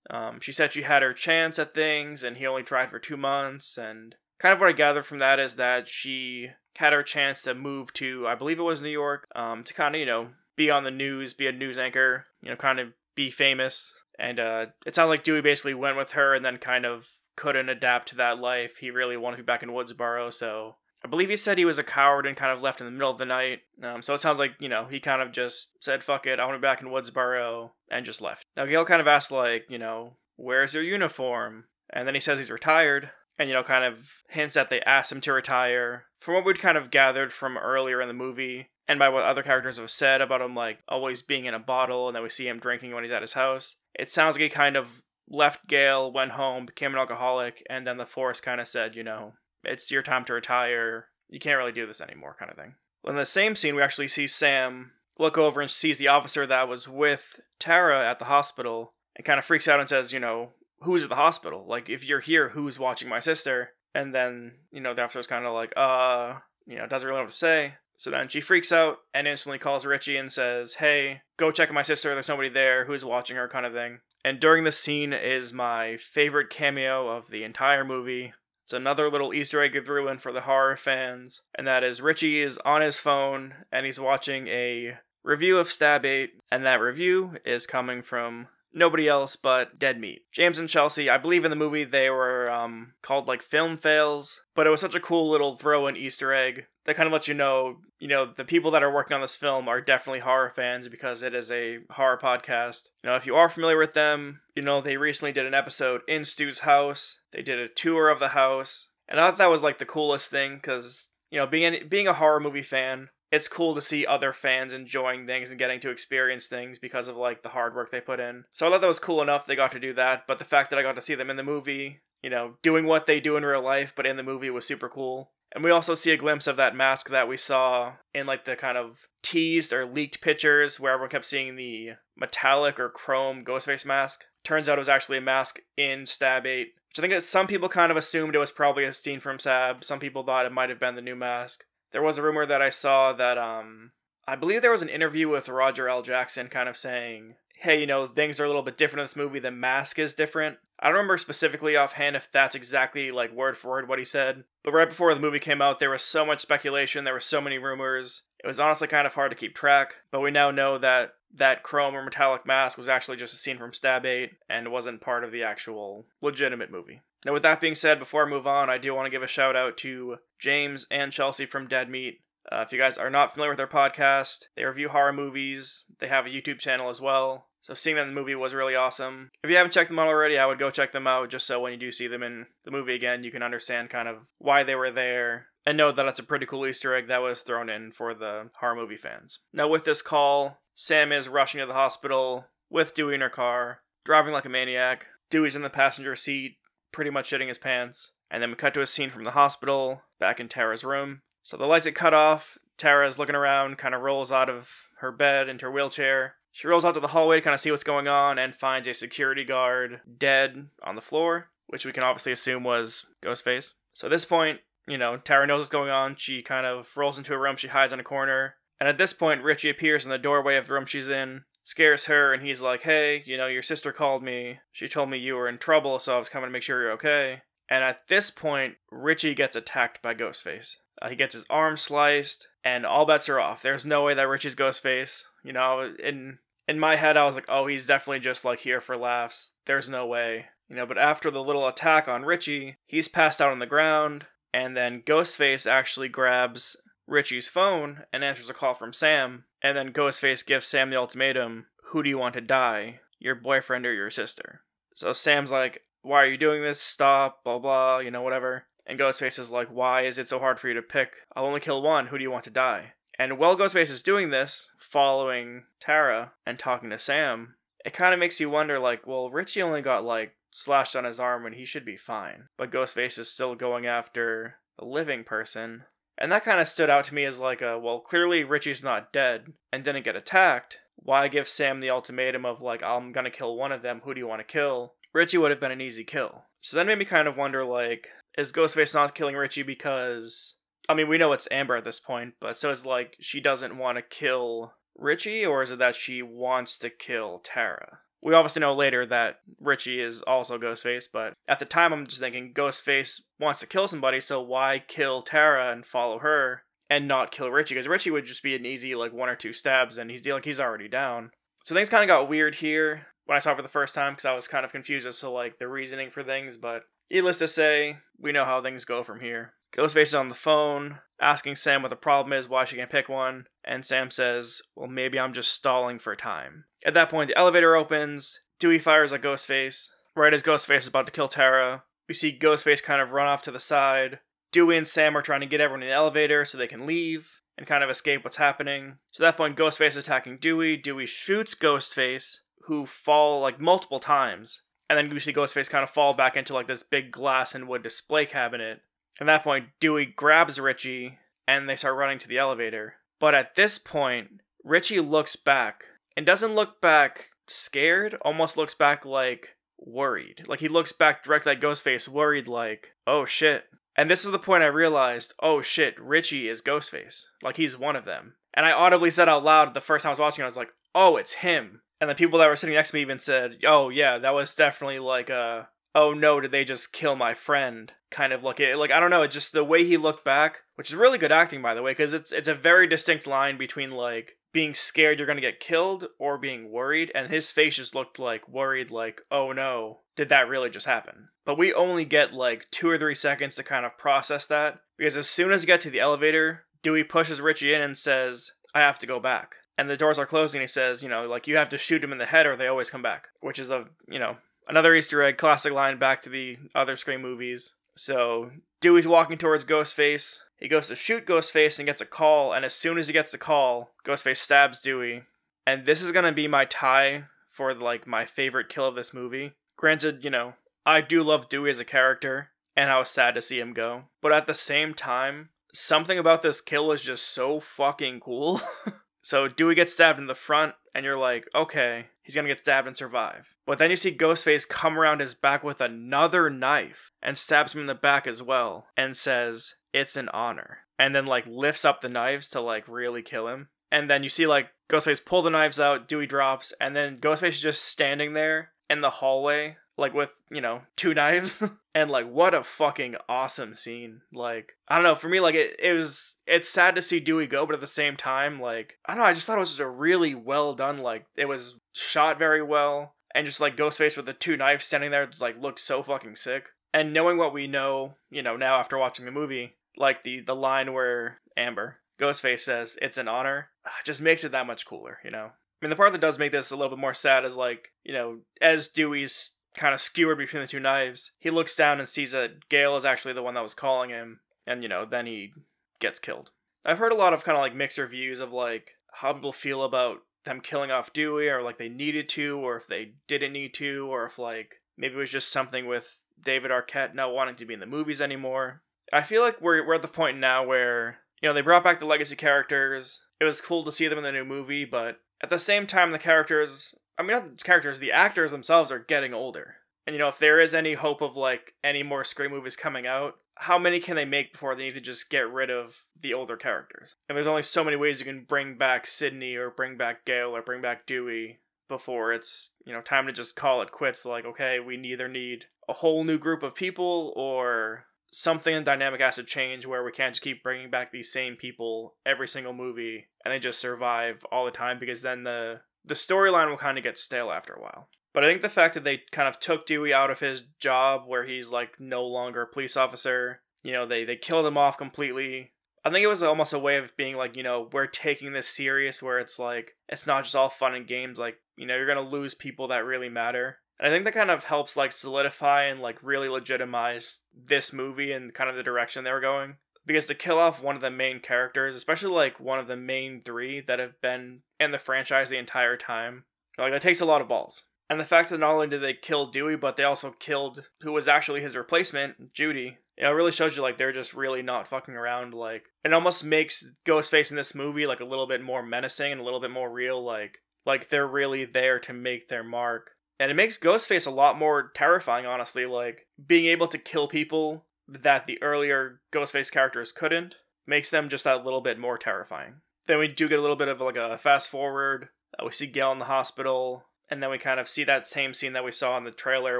Um, she said she had her chance at things, and he only tried for two months. And kind of what I gather from that is that she had her chance to move to, I believe it was New York, um, to kind of, you know, be on the news, be a news anchor, you know, kind of be famous. And uh, it sounds like Dewey basically went with her and then kind of couldn't adapt to that life. He really wanted to be back in Woodsboro, so I believe he said he was a coward and kind of left in the middle of the night. Um, so it sounds like, you know, he kind of just said, fuck it, I want to be back in Woodsboro, and just left. Now, Gale kind of asked, like, you know, where's your uniform? And then he says he's retired, and, you know, kind of hints that they asked him to retire. From what we'd kind of gathered from earlier in the movie, and by what other characters have said about him, like, always being in a bottle, and then we see him drinking when he's at his house, it sounds like he kind of left Gale, went home, became an alcoholic, and then the Force kind of said, you know, it's your time to retire. You can't really do this anymore, kind of thing. In the same scene, we actually see Sam look over and sees the officer that was with Tara at the hospital and kind of freaks out and says, you know, who's at the hospital? Like, if you're here, who's watching my sister? And then, you know, the officer's kind of like, uh, you know, doesn't really know what to say. So then she freaks out and instantly calls Richie and says, Hey, go check on my sister. There's nobody there. Who's watching her? kind of thing. And during the scene is my favorite cameo of the entire movie. It's another little Easter egg they threw in for the horror fans, and that is Richie is on his phone and he's watching a review of Stab 8, and that review is coming from nobody else but Dead Meat. James and Chelsea, I believe in the movie they were um, called like film fails, but it was such a cool little throw in Easter egg that kind of lets you know, you know, the people that are working on this film are definitely horror fans because it is a horror podcast. You know, if you are familiar with them, you know, they recently did an episode in Stu's house. They did a tour of the house. And I thought that was like the coolest thing because, you know, being being a horror movie fan, it's cool to see other fans enjoying things and getting to experience things because of like the hard work they put in. So I thought that was cool enough they got to do that, but the fact that I got to see them in the movie, you know, doing what they do in real life but in the movie was super cool. And we also see a glimpse of that mask that we saw in like the kind of teased or leaked pictures where everyone kept seeing the metallic or chrome Ghostface mask. Turns out it was actually a mask in Stab 8. Which I think some people kind of assumed it was probably a scene from Stab. Some people thought it might have been the new mask. There was a rumor that I saw that um I believe there was an interview with Roger L. Jackson kind of saying, hey, you know, things are a little bit different in this movie. The mask is different. I don't remember specifically offhand if that's exactly like word for word what he said, but right before the movie came out, there was so much speculation, there were so many rumors. It was honestly kind of hard to keep track, but we now know that that chrome or metallic mask was actually just a scene from Stab 8 and wasn't part of the actual legitimate movie. Now, with that being said, before I move on, I do want to give a shout out to James and Chelsea from Dead Meat. Uh, if you guys are not familiar with their podcast, they review horror movies. They have a YouTube channel as well. So seeing them in the movie was really awesome. If you haven't checked them out already, I would go check them out just so when you do see them in the movie again, you can understand kind of why they were there and know that it's a pretty cool Easter egg that was thrown in for the horror movie fans. Now with this call, Sam is rushing to the hospital with Dewey in her car, driving like a maniac. Dewey's in the passenger seat, pretty much shitting his pants. And then we cut to a scene from the hospital, back in Tara's room. So the lights get cut off. Tara's looking around, kind of rolls out of her bed into her wheelchair, she rolls out to the hallway to kind of see what's going on and finds a security guard dead on the floor, which we can obviously assume was Ghostface. So at this point, you know, Tara knows what's going on. She kind of rolls into a room, she hides in a corner. And at this point, Richie appears in the doorway of the room she's in, scares her, and he's like, Hey, you know, your sister called me. She told me you were in trouble, so I was coming to make sure you're okay. And at this point, Richie gets attacked by Ghostface. Uh, he gets his arm sliced, and all bets are off. There's no way that Richie's Ghostface. You know, in in my head, I was like, oh, he's definitely just like here for laughs. There's no way. You know, but after the little attack on Richie, he's passed out on the ground, and then Ghostface actually grabs Richie's phone and answers a call from Sam, and then Ghostface gives Sam the ultimatum Who do you want to die? Your boyfriend or your sister? So Sam's like, Why are you doing this? Stop, blah, blah, you know, whatever. And Ghostface is like, Why is it so hard for you to pick? I'll only kill one. Who do you want to die? And while Ghostface is doing this, following Tara and talking to Sam, it kind of makes you wonder like, well, Richie only got like slashed on his arm and he should be fine. But Ghostface is still going after the living person. And that kind of stood out to me as like a, well, clearly Richie's not dead and didn't get attacked. Why give Sam the ultimatum of like, I'm gonna kill one of them, who do you want to kill? Richie would have been an easy kill. So that made me kind of wonder like, is Ghostface not killing Richie because I mean, we know it's Amber at this point, but so it's like she doesn't want to kill Richie, or is it that she wants to kill Tara? We obviously know later that Richie is also Ghostface, but at the time I'm just thinking Ghostface wants to kill somebody, so why kill Tara and follow her and not kill Richie? Because Richie would just be an easy like one or two stabs, and he's like he's already down. So things kind of got weird here when I saw it for the first time because I was kind of confused as to like the reasoning for things, but needless to say, we know how things go from here. Ghostface is on the phone, asking Sam what the problem is, why she can't pick one, and Sam says, Well, maybe I'm just stalling for time. At that point, the elevator opens, Dewey fires at Ghostface. Right as Ghostface is about to kill Tara, we see Ghostface kind of run off to the side. Dewey and Sam are trying to get everyone in the elevator so they can leave and kind of escape what's happening. So at that point, Ghostface is attacking Dewey. Dewey shoots Ghostface, who fall like multiple times. And then we see Ghostface kind of fall back into like this big glass and wood display cabinet. At that point, Dewey grabs Richie and they start running to the elevator. But at this point, Richie looks back and doesn't look back scared, almost looks back like worried. Like he looks back directly at Ghostface, worried, like, oh shit. And this is the point I realized, oh shit, Richie is Ghostface. Like he's one of them. And I audibly said out loud the first time I was watching, I was like, oh, it's him. And the people that were sitting next to me even said, oh yeah, that was definitely like a oh no, did they just kill my friend? Kind of look at like I don't know, just the way he looked back, which is really good acting by the way, because it's it's a very distinct line between like being scared you're gonna get killed or being worried, and his face just looked like worried, like oh no, did that really just happen? But we only get like two or three seconds to kind of process that because as soon as we get to the elevator, Dewey pushes Richie in and says, "I have to go back." And the doors are closing. He says, "You know, like you have to shoot him in the head, or they always come back," which is a you know Another Easter egg, classic line back to the other Scream movies. So Dewey's walking towards Ghostface. He goes to shoot Ghostface and gets a call, and as soon as he gets the call, Ghostface stabs Dewey. And this is gonna be my tie for like my favorite kill of this movie. Granted, you know, I do love Dewey as a character, and I was sad to see him go. But at the same time, something about this kill is just so fucking cool. so Dewey gets stabbed in the front, and you're like, okay, he's gonna get stabbed and survive. But then you see Ghostface come around his back with another knife and stabs him in the back as well and says, It's an honor. And then like lifts up the knives to like really kill him. And then you see like Ghostface pull the knives out, Dewey drops, and then Ghostface is just standing there in the hallway like with you know two knives and like what a fucking awesome scene like i don't know for me like it, it was it's sad to see dewey go but at the same time like i don't know i just thought it was just a really well done like it was shot very well and just like ghostface with the two knives standing there just like looked so fucking sick and knowing what we know you know now after watching the movie like the the line where amber ghostface says it's an honor just makes it that much cooler you know I mean, the part that does make this a little bit more sad is like, you know, as Dewey's kind of skewered between the two knives, he looks down and sees that Gale is actually the one that was calling him, and you know, then he gets killed. I've heard a lot of kind of like mixed reviews of like how people feel about them killing off Dewey, or like they needed to, or if they didn't need to, or if like maybe it was just something with David Arquette not wanting to be in the movies anymore. I feel like we're we're at the point now where you know they brought back the legacy characters. It was cool to see them in the new movie, but at the same time, the characters I mean, not the characters, the actors themselves are getting older. And you know, if there is any hope of like any more Scream movies coming out, how many can they make before they need to just get rid of the older characters? And there's only so many ways you can bring back Sidney or bring back Gale or bring back Dewey before it's, you know, time to just call it quits. Like, okay, we either need a whole new group of people or something in dynamic has to change where we can't just keep bringing back these same people every single movie and they just survive all the time because then the the storyline will kind of get stale after a while. But I think the fact that they kind of took Dewey out of his job where he's like no longer a police officer, you know, they they killed him off completely. I think it was almost a way of being like, you know, we're taking this serious where it's like it's not just all fun and games like, you know, you're going to lose people that really matter. And I think that kind of helps like solidify and like really legitimize this movie and kind of the direction they were going. Because to kill off one of the main characters, especially like one of the main three that have been in the franchise the entire time, like that takes a lot of balls. And the fact that not only did they kill Dewey, but they also killed who was actually his replacement, Judy. You know, it really shows you like they're just really not fucking around. Like it almost makes Ghostface in this movie like a little bit more menacing and a little bit more real. Like like they're really there to make their mark. And it makes Ghostface a lot more terrifying, honestly. Like being able to kill people that the earlier Ghostface characters couldn't makes them just that little bit more terrifying. Then we do get a little bit of like a fast forward. Uh, we see Gale in the hospital and then we kind of see that same scene that we saw in the trailer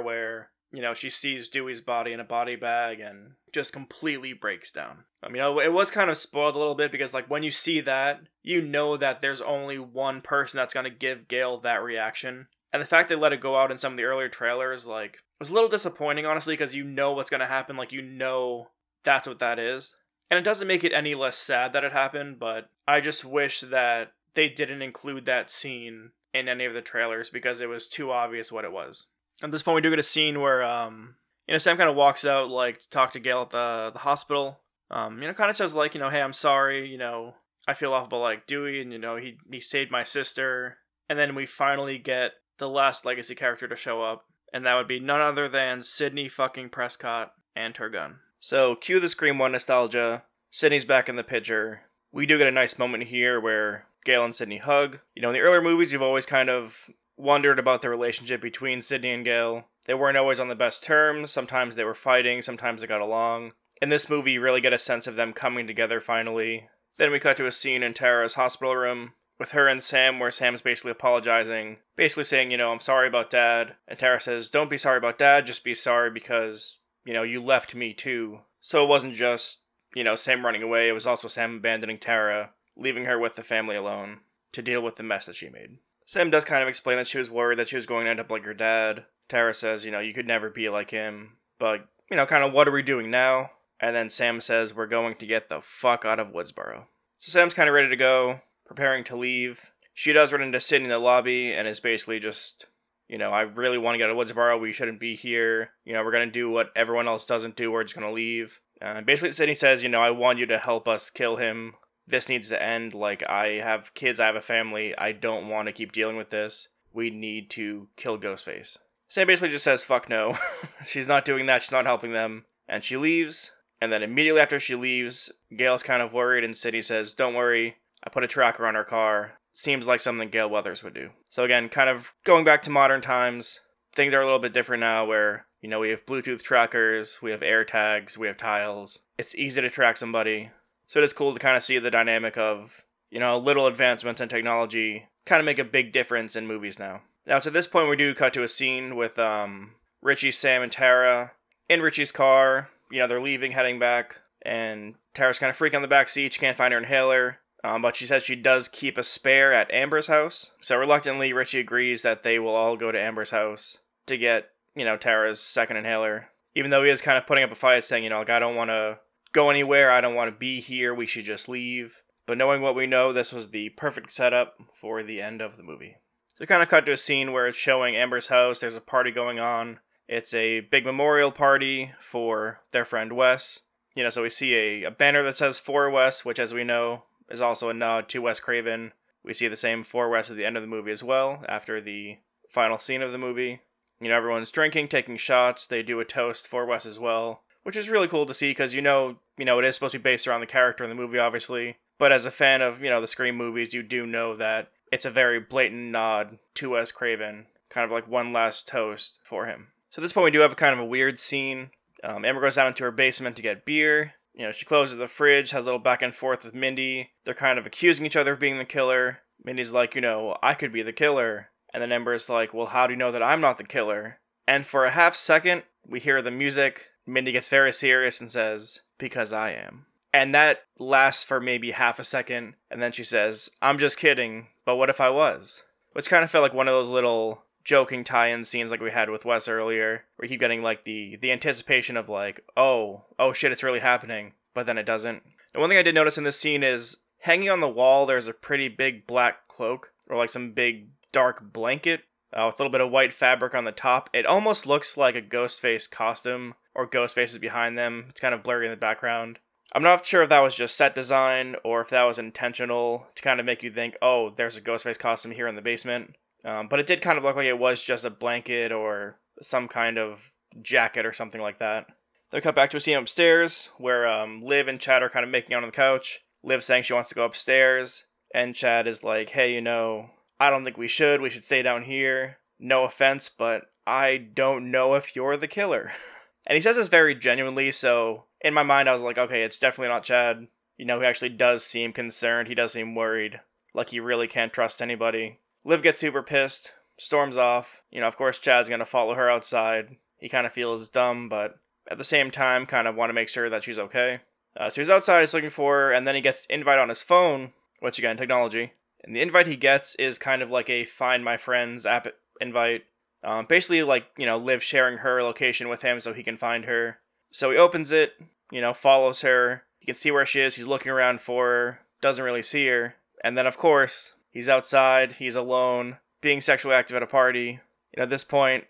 where you know she sees Dewey's body in a body bag and just completely breaks down. I mean, it was kind of spoiled a little bit because like when you see that, you know that there's only one person that's gonna give Gale that reaction, and the fact they let it go out in some of the earlier trailers like was a little disappointing honestly because you know what's gonna happen, like you know that's what that is. And it doesn't make it any less sad that it happened, but I just wish that they didn't include that scene in any of the trailers because it was too obvious what it was. At this point, we do get a scene where, um, you know, Sam kind of walks out like to talk to Gale at the the hospital. Um, you know, kind of says like, you know, hey, I'm sorry. You know, I feel awful about like Dewey, and you know, he he saved my sister. And then we finally get the last legacy character to show up, and that would be none other than Sidney fucking Prescott and her gun. So, cue the Scream One nostalgia. Sidney's back in the picture. We do get a nice moment here where Gale and Sidney hug. You know, in the earlier movies, you've always kind of wondered about the relationship between Sidney and Gale. They weren't always on the best terms. Sometimes they were fighting, sometimes they got along. In this movie, you really get a sense of them coming together finally. Then we cut to a scene in Tara's hospital room with her and Sam, where Sam's basically apologizing, basically saying, you know, I'm sorry about dad. And Tara says, Don't be sorry about dad, just be sorry because, you know, you left me too. So it wasn't just, you know, Sam running away, it was also Sam abandoning Tara leaving her with the family alone to deal with the mess that she made. Sam does kind of explain that she was worried that she was going to end up like her dad. Tara says, you know, you could never be like him, but, you know, kind of what are we doing now? And then Sam says, we're going to get the fuck out of Woodsboro. So Sam's kind of ready to go, preparing to leave. She does run into Sidney in the lobby and is basically just, you know, I really want to get out of Woodsboro. We shouldn't be here. You know, we're going to do what everyone else doesn't do. We're just going to leave. Uh, basically, Sidney says, you know, I want you to help us kill him this needs to end. Like, I have kids, I have a family, I don't want to keep dealing with this. We need to kill Ghostface. Sam basically just says, fuck no. she's not doing that, she's not helping them. And she leaves. And then immediately after she leaves, Gale's kind of worried, and Sidney says, Don't worry, I put a tracker on her car. Seems like something Gale Weathers would do. So, again, kind of going back to modern times, things are a little bit different now where, you know, we have Bluetooth trackers, we have air tags, we have tiles. It's easy to track somebody. So it is cool to kind of see the dynamic of, you know, little advancements in technology kind of make a big difference in movies now. Now, to this point, we do cut to a scene with um, Richie, Sam, and Tara in Richie's car. You know, they're leaving, heading back, and Tara's kind of freaking on the back seat. She can't find her inhaler, um, but she says she does keep a spare at Amber's house. So reluctantly, Richie agrees that they will all go to Amber's house to get, you know, Tara's second inhaler. Even though he is kind of putting up a fight, saying, you know, like, I don't want to go anywhere. I don't want to be here. We should just leave. But knowing what we know, this was the perfect setup for the end of the movie. So we kind of cut to a scene where it's showing Amber's house. There's a party going on. It's a big memorial party for their friend Wes. You know, so we see a, a banner that says for Wes, which, as we know, is also a nod to Wes Craven. We see the same for Wes at the end of the movie as well, after the final scene of the movie. You know, everyone's drinking, taking shots. They do a toast for Wes as well which is really cool to see because you know, you know, it is supposed to be based around the character in the movie, obviously. But as a fan of you know the Scream movies, you do know that it's a very blatant nod to Wes Craven, kind of like one last toast for him. So at this point, we do have a kind of a weird scene. Um, Amber goes down into her basement to get beer. You know, she closes the fridge, has a little back and forth with Mindy. They're kind of accusing each other of being the killer. Mindy's like, you know, I could be the killer. And then Amber's like, well, how do you know that I'm not the killer? And for a half second, we hear the music Mindy gets very serious and says, Because I am. And that lasts for maybe half a second, and then she says, I'm just kidding, but what if I was? which kind of felt like one of those little joking tie-in scenes like we had with Wes earlier, where you keep getting like the the anticipation of like, oh, oh shit, it's really happening, but then it doesn't. And one thing I did notice in this scene is hanging on the wall, there's a pretty big black cloak or like some big dark blanket uh, with a little bit of white fabric on the top. It almost looks like a Ghostface costume or Ghostface is behind them. It's kind of blurry in the background. I'm not sure if that was just set design or if that was intentional to kind of make you think, oh, there's a Ghostface costume here in the basement. Um, but it did kind of look like it was just a blanket or some kind of jacket or something like that. They cut back to a scene upstairs where um, Liv and Chad are kind of making out on the couch. Liv saying she wants to go upstairs, and Chad is like, hey, you know, I don't think we should. We should stay down here. No offense, but I don't know if you're the killer. and he says this very genuinely, so in my mind, I was like, okay, it's definitely not Chad. You know, he actually does seem concerned. He does seem worried. Like he really can't trust anybody. Liv gets super pissed, storms off. You know, of course, Chad's gonna follow her outside. He kind of feels dumb, but at the same time, kind of want to make sure that she's okay. Uh, so he's outside, he's looking for her, and then he gets invite on his phone, which again, technology. And the invite he gets is kind of like a find my friends app invite. Um, basically, like, you know, Liv sharing her location with him so he can find her. So he opens it, you know, follows her. He can see where she is. He's looking around for her, doesn't really see her. And then, of course, He's outside, he's alone, being sexually active at a party. You know, at this point,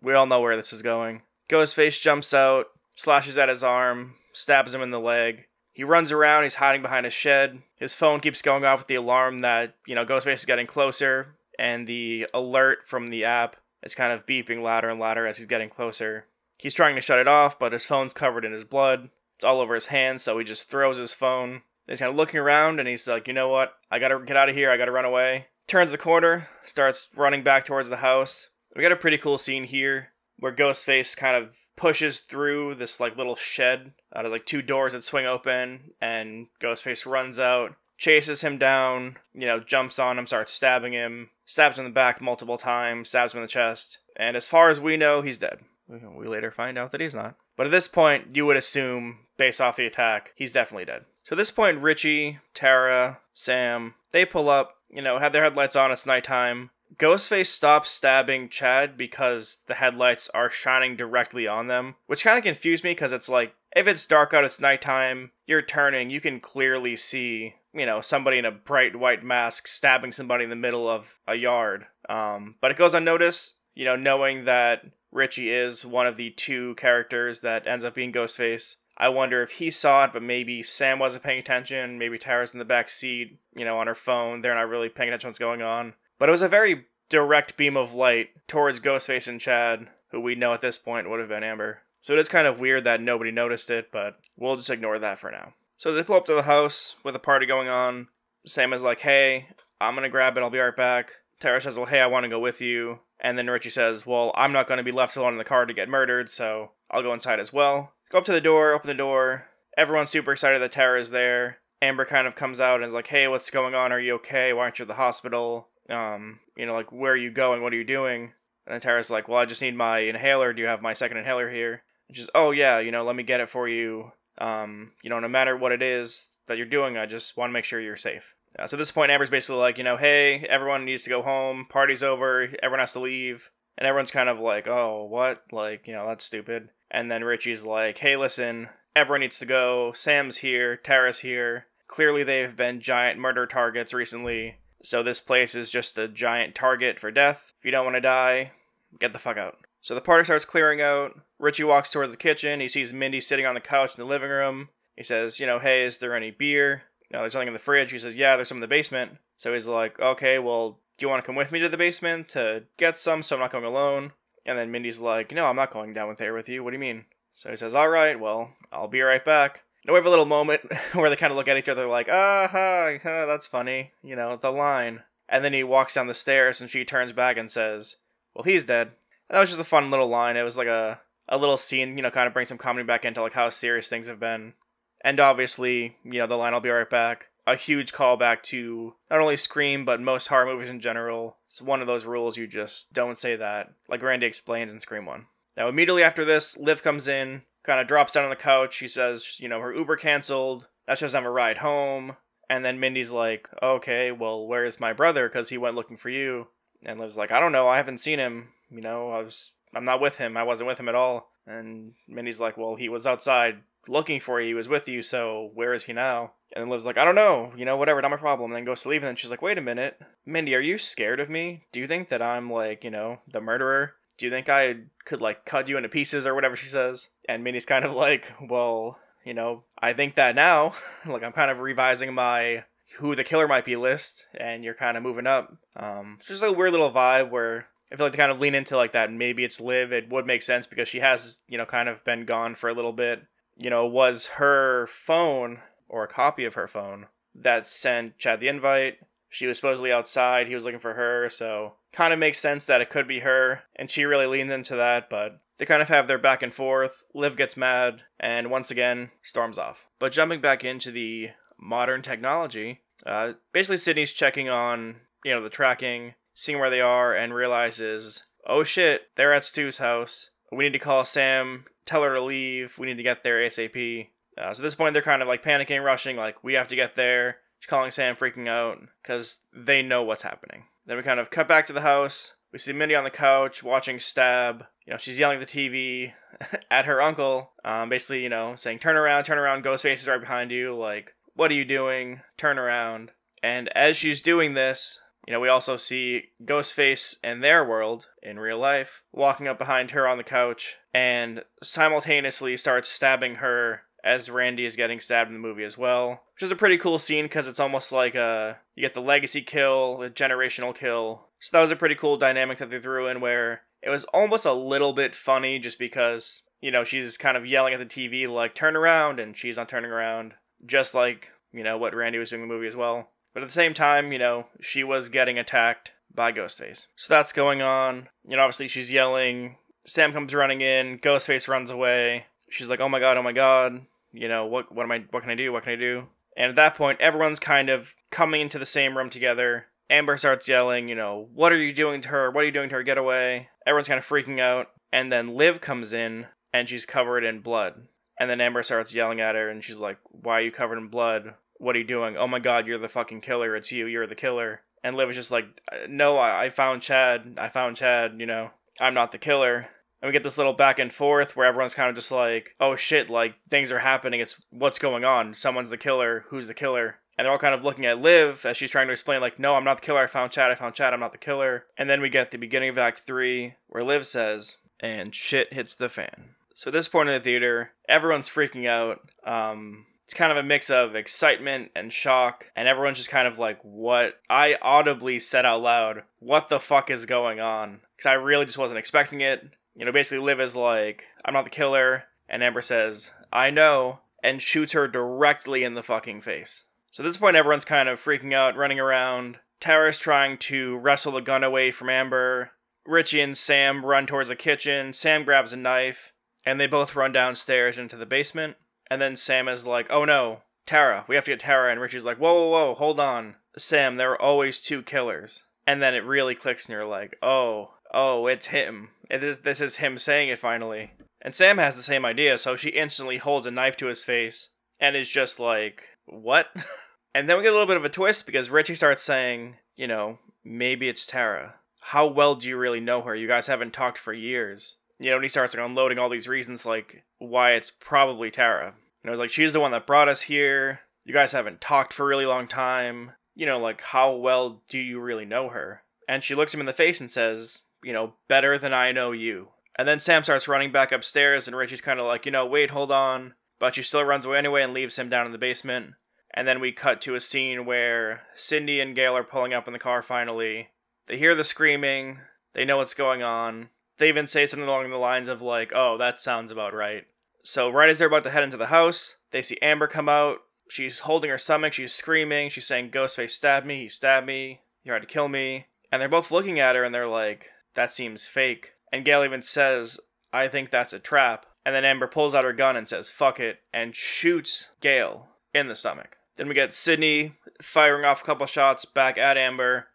we all know where this is going. Ghostface jumps out, slashes at his arm, stabs him in the leg. He runs around, he's hiding behind a shed. His phone keeps going off with the alarm that, you know, Ghostface is getting closer, and the alert from the app is kind of beeping louder and louder as he's getting closer. He's trying to shut it off, but his phone's covered in his blood. It's all over his hands, so he just throws his phone he's kind of looking around and he's like, you know what? I gotta get out of here. I gotta run away. Turns the corner, starts running back towards the house. We got a pretty cool scene here where Ghostface kind of pushes through this like little shed out of like two doors that swing open, and Ghostface runs out, chases him down, you know, jumps on him, starts stabbing him, stabs him in the back multiple times, stabs him in the chest, and as far as we know, he's dead. We later find out that he's not. But at this point, you would assume, based off the attack, he's definitely dead. So at this point, Richie, Tara, Sam, they pull up, you know, have their headlights on, it's nighttime. Ghostface stops stabbing Chad because the headlights are shining directly on them, which kind of confused me because it's like, if it's dark out, it's nighttime, you're turning, you can clearly see, you know, somebody in a bright white mask stabbing somebody in the middle of a yard. Um, but it goes unnoticed, you know, knowing that Richie is one of the two characters that ends up being Ghostface. I wonder if he saw it, but maybe Sam wasn't paying attention. Maybe Tara's in the back seat, you know, on her phone. They're not really paying attention to what's going on. But it was a very direct beam of light towards Ghostface and Chad, who we know at this point would have been Amber. So it is kind of weird that nobody noticed it, but we'll just ignore that for now. So as they pull up to the house with a party going on, Sam is like, hey, I'm gonna grab it, I'll be right back. Tara says, well, hey, I wanna go with you. And then Richie says, well, I'm not gonna be left alone in the car to get murdered, so I'll go inside as well. Go up to the door, open the door. Everyone's super excited that Tara is there. Amber kind of comes out and is like, "Hey, what's going on? Are you okay? Why aren't you at the hospital? Um, you know, like where are you going? What are you doing?" And then Tara's like, "Well, I just need my inhaler. Do you have my second inhaler here?" She's, "Oh yeah, you know, let me get it for you. Um, you know, no matter what it is that you're doing, I just want to make sure you're safe." Uh, so at this point, Amber's basically like, you know, hey, everyone needs to go home. Party's over. Everyone has to leave. And everyone's kind of like, oh, what? Like, you know, that's stupid. And then Richie's like, hey, listen, everyone needs to go. Sam's here, Tara's here. Clearly, they've been giant murder targets recently. So this place is just a giant target for death. If you don't want to die, get the fuck out. So the party starts clearing out. Richie walks towards the kitchen. He sees Mindy sitting on the couch in the living room. He says, you know, hey, is there any beer? No, there's nothing in the fridge. He says, yeah, there's some in the basement. So he's like, okay, well, do you want to come with me to the basement to get some so I'm not going alone? And then Mindy's like, No, I'm not going down there with you. What do you mean? So he says, All right, well, I'll be right back. And we have a little moment where they kind of look at each other like, Ah, ha, ha, that's funny. You know, the line. And then he walks down the stairs and she turns back and says, Well, he's dead. And that was just a fun little line. It was like a, a little scene, you know, kind of bring some comedy back into like how serious things have been. And obviously, you know, the line, I'll be right back a huge callback to not only Scream but most horror movies in general. It's one of those rules you just don't say that, like Randy explains in Scream One. Now, immediately after this, Liv comes in, kind of drops down on the couch. She says, you know, her Uber canceled. That's just have a ride home. And then Mindy's like, okay, well, where's my brother? Because he went looking for you. And Liv's like, I don't know, I haven't seen him. You know, I was I'm not with him. I wasn't with him at all. And Mindy's like, Well, he was outside looking for you. He was with you, so where is he now? And then Liv's like, I don't know, you know, whatever, not my problem. And then goes to leave, and then she's like, Wait a minute, Mindy, are you scared of me? Do you think that I'm like, you know, the murderer? Do you think I could like cut you into pieces or whatever she says? And Mindy's kind of like, Well, you know, I think that now. like I'm kind of revising my who the killer might be list, and you're kind of moving up. Um, it's just a weird little vibe where I feel like they kind of lean into like that. Maybe it's Liv. It would make sense because she has, you know, kind of been gone for a little bit. You know, was her phone or a copy of her phone that sent Chad the invite. She was supposedly outside. He was looking for her, so kind of makes sense that it could be her. And she really leans into that, but they kind of have their back and forth. Liv gets mad, and once again, storms off. But jumping back into the modern technology, uh, basically Sidney's checking on, you know, the tracking, seeing where they are, and realizes, oh shit, they're at Stu's house. We need to call Sam, tell her to leave. We need to get there ASAP. Uh, so at this point, they're kind of like panicking, rushing, like, we have to get there. She's calling Sam, freaking out, because they know what's happening. Then we kind of cut back to the house. We see Mindy on the couch watching Stab. You know, she's yelling at the TV at her uncle, um, basically, you know, saying, turn around, turn around, Ghostface is right behind you. Like, what are you doing? Turn around. And as she's doing this, you know, we also see Ghostface and their world, in real life, walking up behind her on the couch and simultaneously starts stabbing her as Randy is getting stabbed in the movie as well. Which is a pretty cool scene because it's almost like a you get the legacy kill, the generational kill. So that was a pretty cool dynamic that they threw in where it was almost a little bit funny just because, you know, she's kind of yelling at the TV like turn around and she's not turning around. Just like, you know, what Randy was doing in the movie as well. But at the same time, you know, she was getting attacked by Ghostface. So that's going on. You know, obviously she's yelling. Sam comes running in. Ghostface runs away. She's like, "Oh my god, oh my god." You know, what what am I what can I do? What can I do? And at that point, everyone's kind of coming into the same room together. Amber starts yelling, you know, "What are you doing to her? What are you doing to her? Get away." Everyone's kind of freaking out. And then Liv comes in and she's covered in blood. And then Amber starts yelling at her and she's like, "Why are you covered in blood? What are you doing? Oh my god, you're the fucking killer. It's you. You're the killer. And Liv was just like, no, I, I found Chad. I found Chad, you know. I'm not the killer. And we get this little back and forth where everyone's kind of just like, oh shit, like things are happening. It's what's going on. Someone's the killer. Who's the killer? And they're all kind of looking at Liv as she's trying to explain, like, no, I'm not the killer. I found Chad. I found Chad. I'm not the killer. And then we get the beginning of Act 3 where Liv says, and shit hits the fan. So at this point in the theater, everyone's freaking out. Um, it's kind of a mix of excitement and shock, and everyone's just kind of like, what? I audibly said out loud, what the fuck is going on? Because I really just wasn't expecting it. You know, basically, Liv is like, I'm not the killer, and Amber says, I know, and shoots her directly in the fucking face. So at this point, everyone's kind of freaking out, running around. Tara's trying to wrestle the gun away from Amber. Richie and Sam run towards the kitchen. Sam grabs a knife, and they both run downstairs into the basement. And then Sam is like, oh no, Tara, we have to get Tara. And Richie's like, whoa, whoa, whoa, hold on. Sam, there are always two killers. And then it really clicks and you're like, oh, oh, it's him. It is, this is him saying it finally. And Sam has the same idea, so she instantly holds a knife to his face and is just like, what? and then we get a little bit of a twist because Richie starts saying, you know, maybe it's Tara. How well do you really know her? You guys haven't talked for years you know, and he starts like unloading all these reasons like why it's probably Tara. You know, it's like she's the one that brought us here. You guys haven't talked for a really long time. You know, like how well do you really know her? And she looks him in the face and says, you know, better than I know you. And then Sam starts running back upstairs, and Richie's kind of like, you know, wait, hold on. But she still runs away anyway and leaves him down in the basement. And then we cut to a scene where Sidney and Gale are pulling up in the car finally. They hear the screaming, they know what's going on, they even say something along the lines of like, "Oh, that sounds about right." So right as they're about to head into the house, they see Amber come out. She's holding her stomach. She's screaming. She's saying, "Ghostface stabbed me. He stabbed me. He tried to kill me." And they're both looking at her and they're like, "That seems fake." And Gale even says, "I think that's a trap." And then Amber pulls out her gun and says, "Fuck it," and shoots Gale in the stomach. Then we get Sidney firing off a couple shots back at Amber,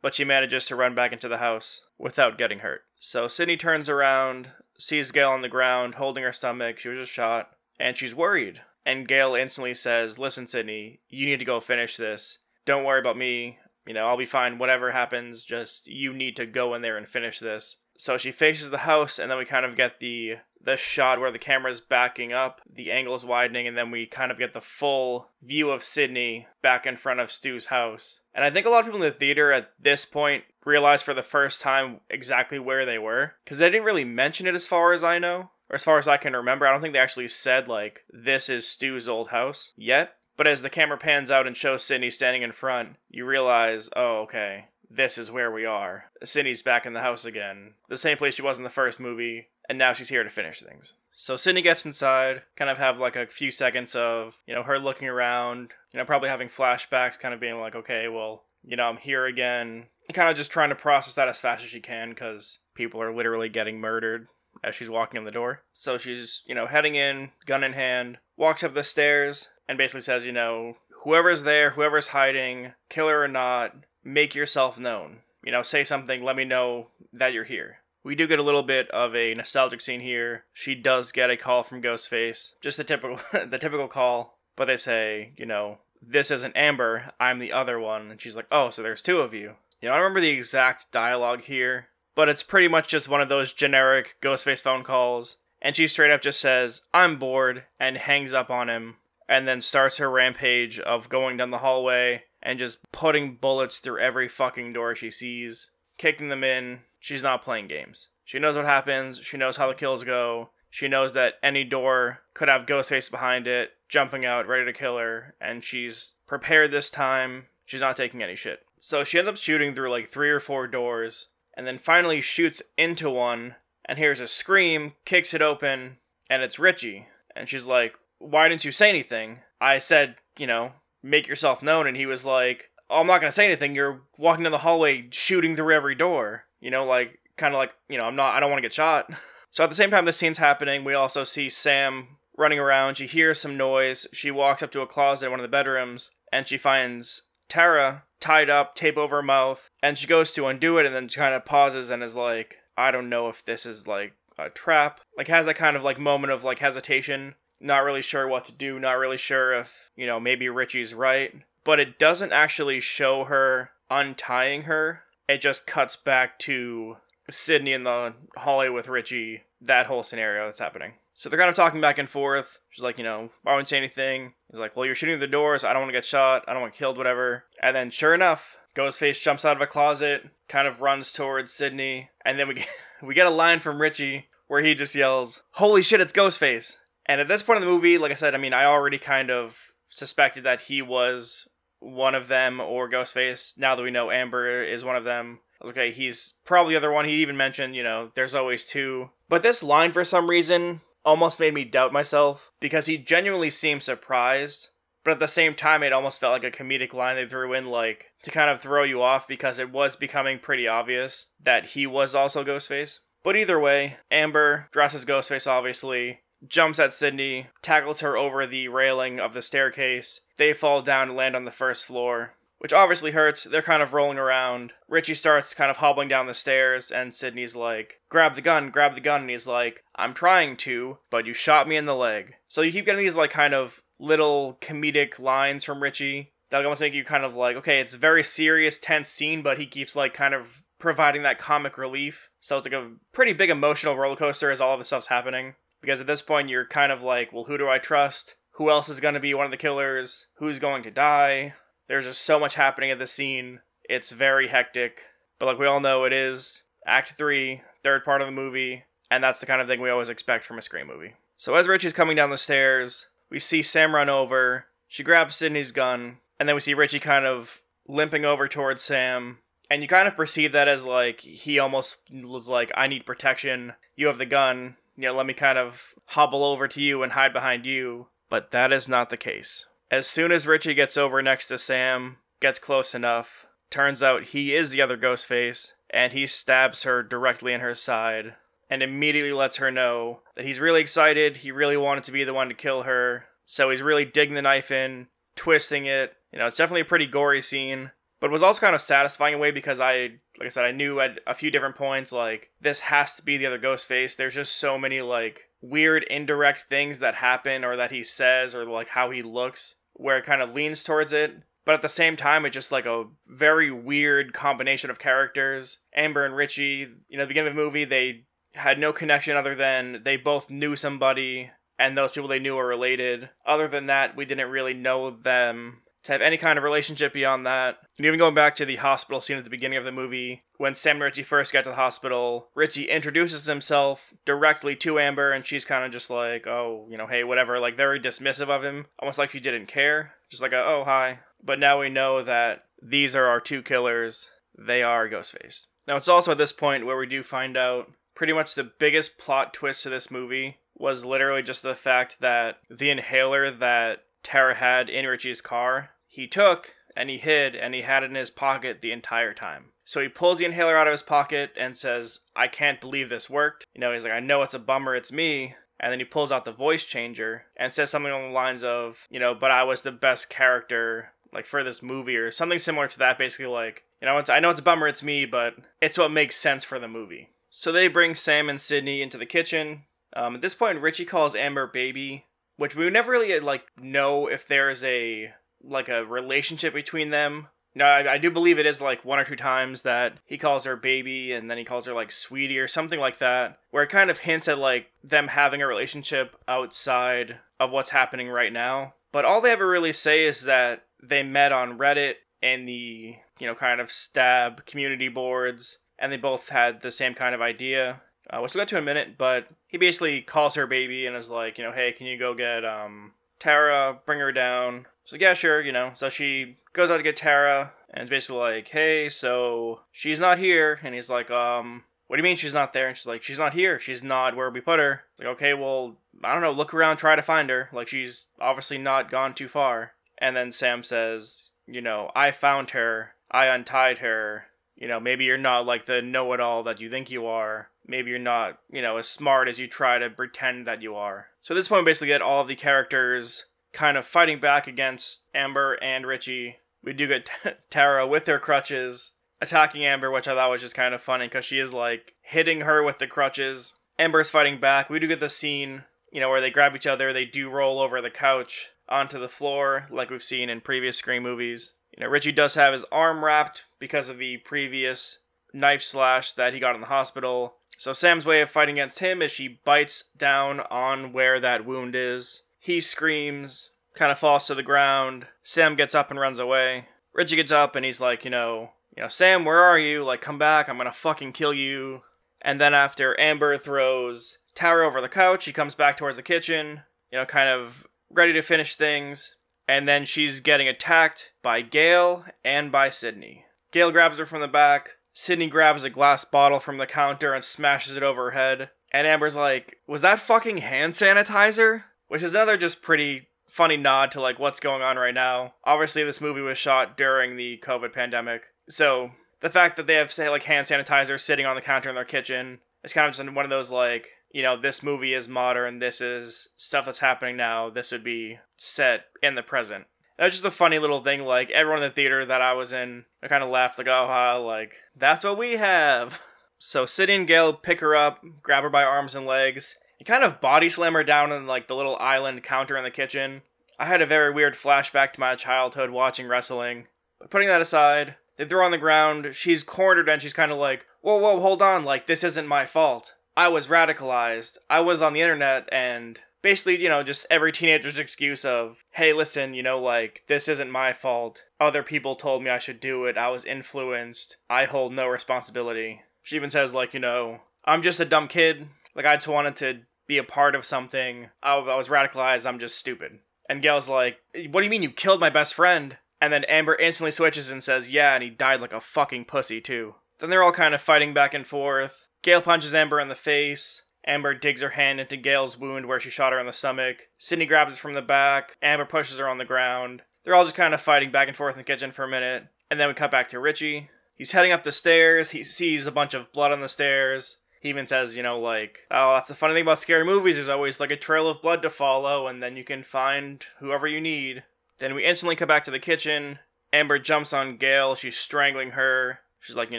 but she manages to run back into the house without getting hurt. So Sidney turns around, sees Gale on the ground, holding her stomach. She was just shot, and she's worried. And Gale instantly says, Listen, Sidney, you need to go finish this. Don't worry about me. You know, I'll be fine. Whatever happens, just you need to go in there and finish this. So she faces the house, and then we kind of get the the shot where the camera's backing up, the angle is widening, and then we kind of get the full view of Sidney back in front of Stu's house. And I think a lot of people in the theater at this point realized for the first time exactly where they were, because they didn't really mention it as far as I know, or as far as I can remember. I don't think they actually said, like, this is Stu's old house yet. But as the camera pans out and shows Sidney standing in front, you realize, oh, okay, this is where we are. Sidney's back in the house again. The same place she was in the first movie, and now she's here to finish things. So Sidney gets inside, kind of have like a few seconds of, you know, her looking around, you know, probably having flashbacks, kind of being like, okay, well, you know, I'm here again. kind of just trying to process that as fast as she can because people are literally getting murdered as she's walking in the door. So she's, you know, heading in, gun in hand, walks up the stairs, and basically says, you know, whoever's there, whoever's hiding, killer or not, make yourself known. You know, say something, let me know that you're here. We do get a little bit of a nostalgic scene here. She does get a call from Ghostface, just the typical the typical call, but they say, you know, this isn't Amber, I'm the other one, and she's like, "Oh, so there's two of you." You know, I remember the exact dialogue here, but it's pretty much just one of those generic Ghostface phone calls, and she straight up just says, "I'm bored," and hangs up on him, and then starts her rampage of going down the hallway and just putting bullets through every fucking door she sees, kicking them in. She's not playing games. She knows what happens, she knows how the kills go. She knows that any door could have Ghostface behind it, jumping out, ready to kill her, and she's prepared this time. She's not taking any shit. So she ends up shooting through like three or four doors, and then finally shoots into one, and hears a scream, kicks it open, and it's Richie. And she's like, Why didn't you say anything? I said, you know, make yourself known. And he was like, oh, I'm not going to say anything. You're walking down the hallway shooting through every door. You know, like, kind of like, you know, I'm not, I don't want to get shot. so at the same time this scene's happening, we also see Sam running around. She hears some noise. She walks up to a closet in one of the bedrooms and she finds Tara tied up, tape over her mouth, and she goes to undo it and then kind of pauses and is like, I don't know if this is like a trap. Like has that kind of like moment of like hesitation not really sure what to do, not really sure if, you know, maybe Richie's right. But it doesn't actually show her untying her. It just cuts back to Sidney in the hallway with Richie, that whole scenario that's happening. So they're kind of talking back and forth. She's like, you know, I won't say anything. He's like, well, you're shooting the doors. I don't want to get shot. I don't want killed, whatever. And then, sure enough, Ghostface jumps out of a closet, kind of runs towards Sidney, and then we get, we get a line from Richie where he just yells, "Holy shit, it's Ghostface!" And at this point in the movie, like I said, I mean, I already kind of suspected that he was one of them or Ghostface. Now that we know Amber is one of them, okay, he's probably the other one. He even mentioned, you know, there's always two. But this line, for some reason, almost made me doubt myself because he genuinely seemed surprised. But at the same time, it almost felt like a comedic line they threw in, like to kind of throw you off because it was becoming pretty obvious that he was also Ghostface. But either way, Amber dresses Ghostface, obviously, jumps at Sidney, tackles her over the railing of the staircase. They fall down and land on the first floor, which obviously hurts. They're kind of rolling around. Richie starts kind of hobbling down the stairs, and Sidney's like, Grab the gun, grab the gun. And he's like, I'm trying to, but you shot me in the leg. So you keep getting these, like, kind of little comedic lines from Richie that almost make you kind of like, okay, it's a very serious, tense scene, but he keeps, like, kind of providing that comic relief. So it's like a pretty big emotional roller coaster as all of this stuff's happening because at this point you're kind of like, well, who do I trust? Who else is going to be one of the killers? Who's going to die? There's just so much happening at the scene. It's very hectic. But like we all know, it is Act 3, third part of the movie, and that's the kind of thing we always expect from a Scream movie. So as Richie's coming down the stairs, we see Sam run over. She grabs Sidney's gun, and then we see Richie kind of limping over towards Sam. And you kind of perceive that as like he almost was like, I need protection. You have the gun you know, let me kind of hobble over to you and hide behind you. But that is not the case. As soon as Richie gets over next to Sam, gets close enough, turns out he is the other Ghostface, and he stabs her directly in her side, and immediately lets her know that he's really excited, he really wanted to be the one to kill her, so he's really digging the knife in, twisting it. You know, it's definitely a pretty gory scene, but it was also kind of satisfying in a way because I, like I said, I knew at a few different points like this has to be the other Ghostface. There's just so many like weird indirect things that happen or that he says or like how he looks where it kind of leans towards it. but at the same time, it's just like a very weird combination of characters. Amber and Richie, you know, the beginning of the movie, they had no connection other than they both knew somebody and those people they knew were related. Other than that, we didn't really know them to have any kind of relationship beyond that. And even going back to the hospital scene at the beginning of the movie, when Sam and Richie first get to the hospital, Richie introduces himself directly to Amber, and she's kind of just like, oh, you know, hey, whatever, like very dismissive of him, almost like she didn't care. Just like, a, oh, hi. But now we know that these are our two killers. They are Ghostface. Now, it's also at this point where we do find out pretty much the biggest plot twist to this movie was literally just the fact that the inhaler that Tara had in Richie's car, he took and he hid and he had it in his pocket the entire time. So he pulls the inhaler out of his pocket and says, I can't believe this worked. You know, he's like, I know it's a bummer, it's me. And then he pulls out the voice changer and says something along the lines of, you know, but I was the best character, like, for this movie, or something similar to that, basically, like, you know, I know it's a bummer, it's me, but it's what makes sense for the movie. So they bring Sam and Sidney into the kitchen. Um, at this point, Richie calls Amber baby, which we never really like know if there's a like a relationship between them. No, I, I, do believe it is like one or two times that he calls her baby and then he calls her like sweetie or something like that, where it kind of hints at like them having a relationship outside of what's happening right now. But all they ever really say is that they met on Reddit and the, you know, kind of stab community boards and they both had the same kind of idea uh, which we'll get to in a minute, but he basically calls her baby and is like, you know, hey, can you go get um Tara, bring her down? So yeah, sure, you know. So she goes out to get Tara, and it's basically like, hey, so she's not here, and he's like, um, what do you mean she's not there? And she's like, she's not here. She's not where we put her. It's like, okay, well, I don't know. Look around, try to find her. Like she's obviously not gone too far. And then Sam says, you know, I found her. I untied her. You know, maybe you're not like the know-it-all that you think you are maybe you're not, you know, as smart as you try to pretend that you are. So at this point, we basically get all of the characters kind of fighting back against Amber and Richie. We do get t- Tara with her crutches attacking Amber, which I thought was just kind of funny because she is like hitting her with the crutches. Amber's fighting back. We do get the scene, you know, where they grab each other, they do roll over the couch onto the floor, like we've seen in previous Scream movies. You know, Richie does have his arm wrapped because of the previous knife slash that he got in the hospital. So Sam's way of fighting against him is she bites down on where that wound is. He screams, kind of falls to the ground. Sam gets up and runs away. Richie gets up and he's like, you know, you know, Sam, where are you? Like, come back. I'm gonna fucking kill you. And then after Amber throws Tara over the couch, he comes back towards the kitchen, you know, kind of ready to finish things. And then she's getting attacked by Gale and by Sidney. Gale grabs her from the back. Sidney grabs a glass bottle from the counter and smashes it over her head. And Amber's like, Was that fucking hand sanitizer? Which is another just pretty funny nod to like what's going on right now. Obviously, this movie was shot during the COVID pandemic. So the fact that they have say like hand sanitizer sitting on the counter in their kitchen is kind of just one of those like, you know, this movie is modern, this is stuff that's happening now, this would be set in the present. That's just a funny little thing. Like everyone in the theater that I was in, I kind of laughed like, "Oh, uh, like that's what we have." So Sidney and Gale pick her up, grab her by arms and legs, and kind of body slam her down on like the little island counter in the kitchen. I had a very weird flashback to my childhood watching wrestling. But putting that aside, they throw her on the ground. She's cornered and she's kind of like, "Whoa, whoa, hold on! Like this isn't my fault. I was radicalized. I was on the internet and." basically, you know, just every teenager's excuse of, hey, listen, you know, like, this isn't my fault. Other people told me I should do it. I was influenced. I hold no responsibility. She even says, like, you know, I'm just a dumb kid. Like, I just wanted to be a part of something. I, I was radicalized. I'm just stupid. And Gale's like, what do you mean you killed my best friend? And then Amber instantly switches and says, yeah, and he died like a fucking pussy, too. Then they're all kind of fighting back and forth. Gale punches Amber in the face. Amber digs her hand into Gale's wound where she shot her in the stomach. Sidney grabs her from the back. Amber pushes her on the ground. They're all just kind of fighting back and forth in the kitchen for a minute. And then we cut back to Richie. He's heading up the stairs. He sees a bunch of blood on the stairs. He even says, you know, like, oh, that's the funny thing about scary movies. There's always like a trail of blood to follow, and then you can find whoever you need. Then we instantly come back to the kitchen. Amber jumps on Gale. She's strangling her. She's like, you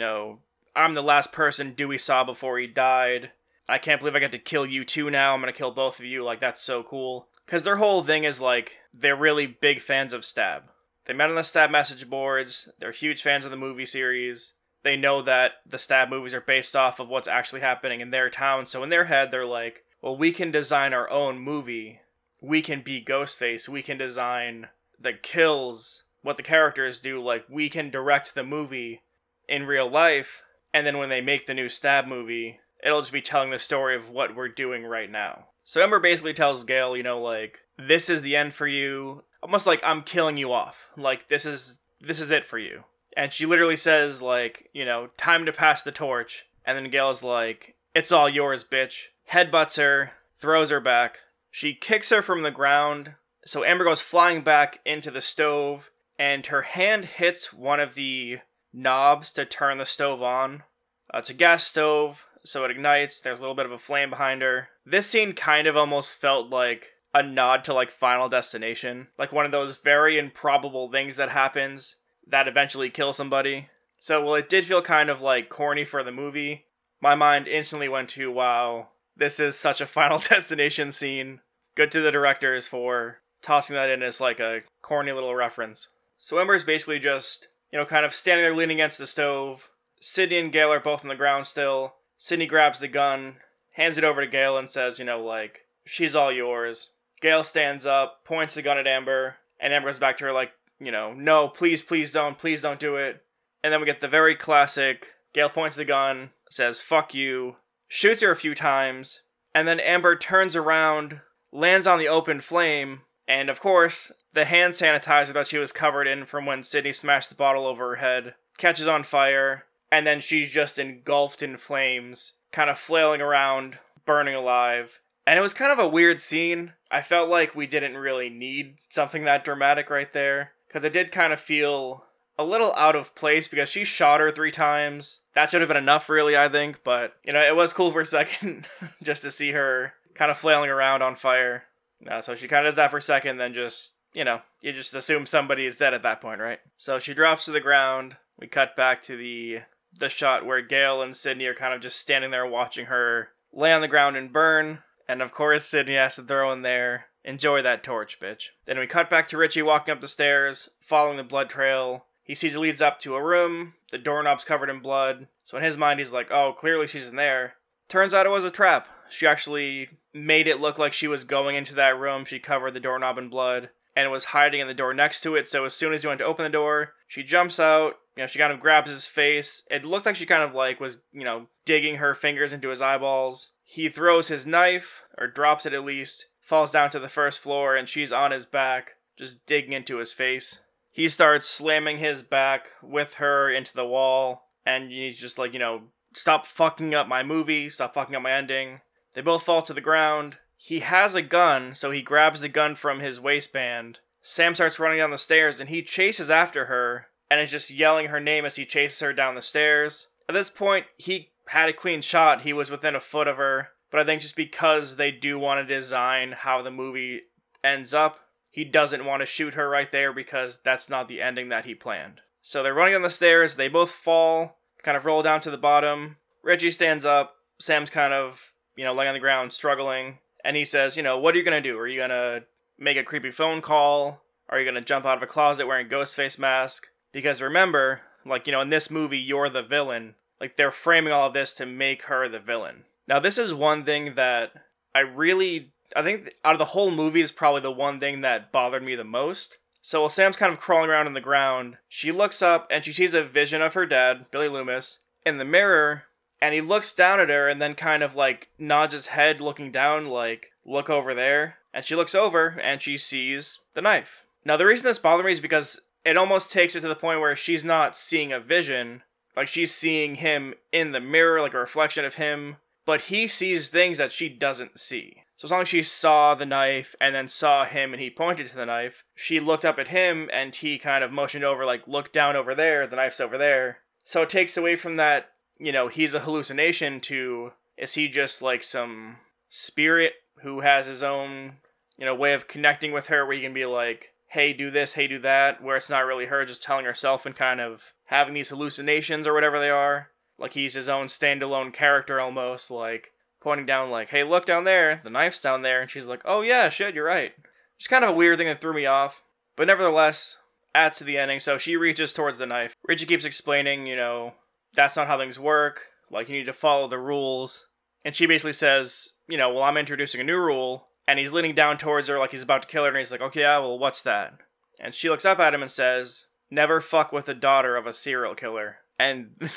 know, I'm the last person Dewey saw before he died. I can't believe I got to kill you too now. I'm gonna kill both of you. Like, that's so cool. Because their whole thing is like, they're really big fans of Stab. They met on the Stab message boards. They're huge fans of the movie series. They know that the Stab movies are based off of what's actually happening in their town. So in their head, they're like, well, we can design our own movie. We can be Ghostface. We can design the kills, what the characters do. Like, we can direct the movie in real life. And then when they make the new Stab movie, it'll just be telling the story of what we're doing right now. So Amber basically tells Gale, you know, like, this is the end for you. Almost like I'm killing you off. Like this is this is it for you. And she literally says, like, you know, time to pass the torch. And then Gale's like, It's all yours, bitch. Headbutts her, throws her back. She kicks her from the ground. So Amber goes flying back into the stove, and her hand hits one of the knobs to turn the stove on. Uh, it's a gas stove, so it ignites. There's a little bit of a flame behind her. This scene kind of almost felt like a nod to like Final Destination, like one of those very improbable things that happens that eventually kill somebody. So, well, it did feel kind of like corny for the movie. My mind instantly went to, wow, this is such a Final Destination scene. Good to the directors for tossing that in as like a corny little reference. So Amber's basically just, you know, kind of standing there leaning against the stove. Sidney and Gale are both on the ground still. Sidney grabs the gun, hands it over to Gale, and says, you know, like, she's all yours. Gale stands up, points the gun at Amber, and Amber goes back to her, like, you know, no, please, please don't, please don't do it. And then we get the very classic Gale points the gun, says, fuck you, shoots her a few times, and then Amber turns around, lands on the open flame, and of course, the hand sanitizer that she was covered in from when Sidney smashed the bottle over her head catches on fire, and then she's just engulfed in flames, kind of flailing around, burning alive. And it was kind of a weird scene. I felt like we didn't really need something that dramatic right there, because it did kind of feel a little out of place because she shot her three times. That should have been enough, really, I think. But, you know, it was cool for a second just to see her kind of flailing around on fire. Uh, so she kind of does that for a second, then just, you know, you just assume somebody is dead at that point, right? So she drops to the ground. We cut back to the the shot where Gale and Sidney are kind of just standing there watching her lay on the ground and burn. And of course, Sidney has to throw in there, enjoy that torch, bitch. Then we cut back to Richie walking up the stairs, following the blood trail. He sees it leads up to a room, the doorknob's covered in blood. So in his mind, he's like, oh, clearly she's in there. Turns out it was a trap. She actually made it look like she was going into that room. She covered the doorknob in blood and was hiding in the door next to it. So as soon as he went to open the door, she jumps out, you know, she kind of grabs his face. It looked like she kind of like was, you know, digging her fingers into his eyeballs. He throws his knife, or drops it at least, falls down to the first floor, and she's on his back, just digging into his face. He starts slamming his back with her into the wall, and he's just like, you know, stop fucking up my movie, stop fucking up my ending. They both fall to the ground. He has a gun, so he grabs the gun from his waistband. Sam starts running down the stairs, and he chases after her, and is just yelling her name as he chases her down the stairs. At this point, he had a clean shot. He was within a foot of her. But I think just because they do want to design how the movie ends up, he doesn't want to shoot her right there because that's not the ending that he planned. So they're running on the stairs. They both fall, kind of roll down to the bottom. Richie stands up. Sam's kind of, you know, laying on the ground, struggling. And he says, you know, what are you to do? Are you to make a creepy phone call? Are you to jump out of a closet wearing Ghostface mask? Because remember, like, you know, in this movie, you're the villain. Like, they're framing all of this to make her the villain. Now, this is one thing that I really, I think out of the whole movie is probably the one thing that bothered me the most. So while Sam's kind of crawling around on the ground, she looks up and she sees a vision of her dad, Billy Loomis, in the mirror, and he looks down at her and then kind of like nods his head looking down, like, look over there. And she looks over and she sees the knife. Now, the reason this bothered me is because it almost takes it to the point where she's not seeing a vision. Like she's seeing him in the mirror, like a reflection of him, but he sees things that she doesn't see. So as long as she saw the knife and then saw him and he pointed to the knife, she looked up at him and he kind of motioned over, like, look down over there, the knife's over there. So it takes away from that, you know, he's a hallucination to is he just like some spirit who has his own, you know, way of connecting with her where he can be like, hey, do this, hey, do that, where it's not really her just telling herself and kind of having these hallucinations or whatever they are. Like he's his own standalone character almost, like pointing down, like, hey, look down there, the knife's down there. And she's like, oh yeah, shit, you're right. Just kind of a weird thing that threw me off. But nevertheless, add to the ending. So she reaches towards the knife. Richie keeps explaining, you know, that's not how things work. Like, you need to follow the rules. And she basically says, you know, well, I'm introducing a new rule. And he's leaning down towards her like he's about to kill her. And he's like, okay, yeah, well, what's that? And she looks up at him and says, never fuck with the daughter of a serial killer. And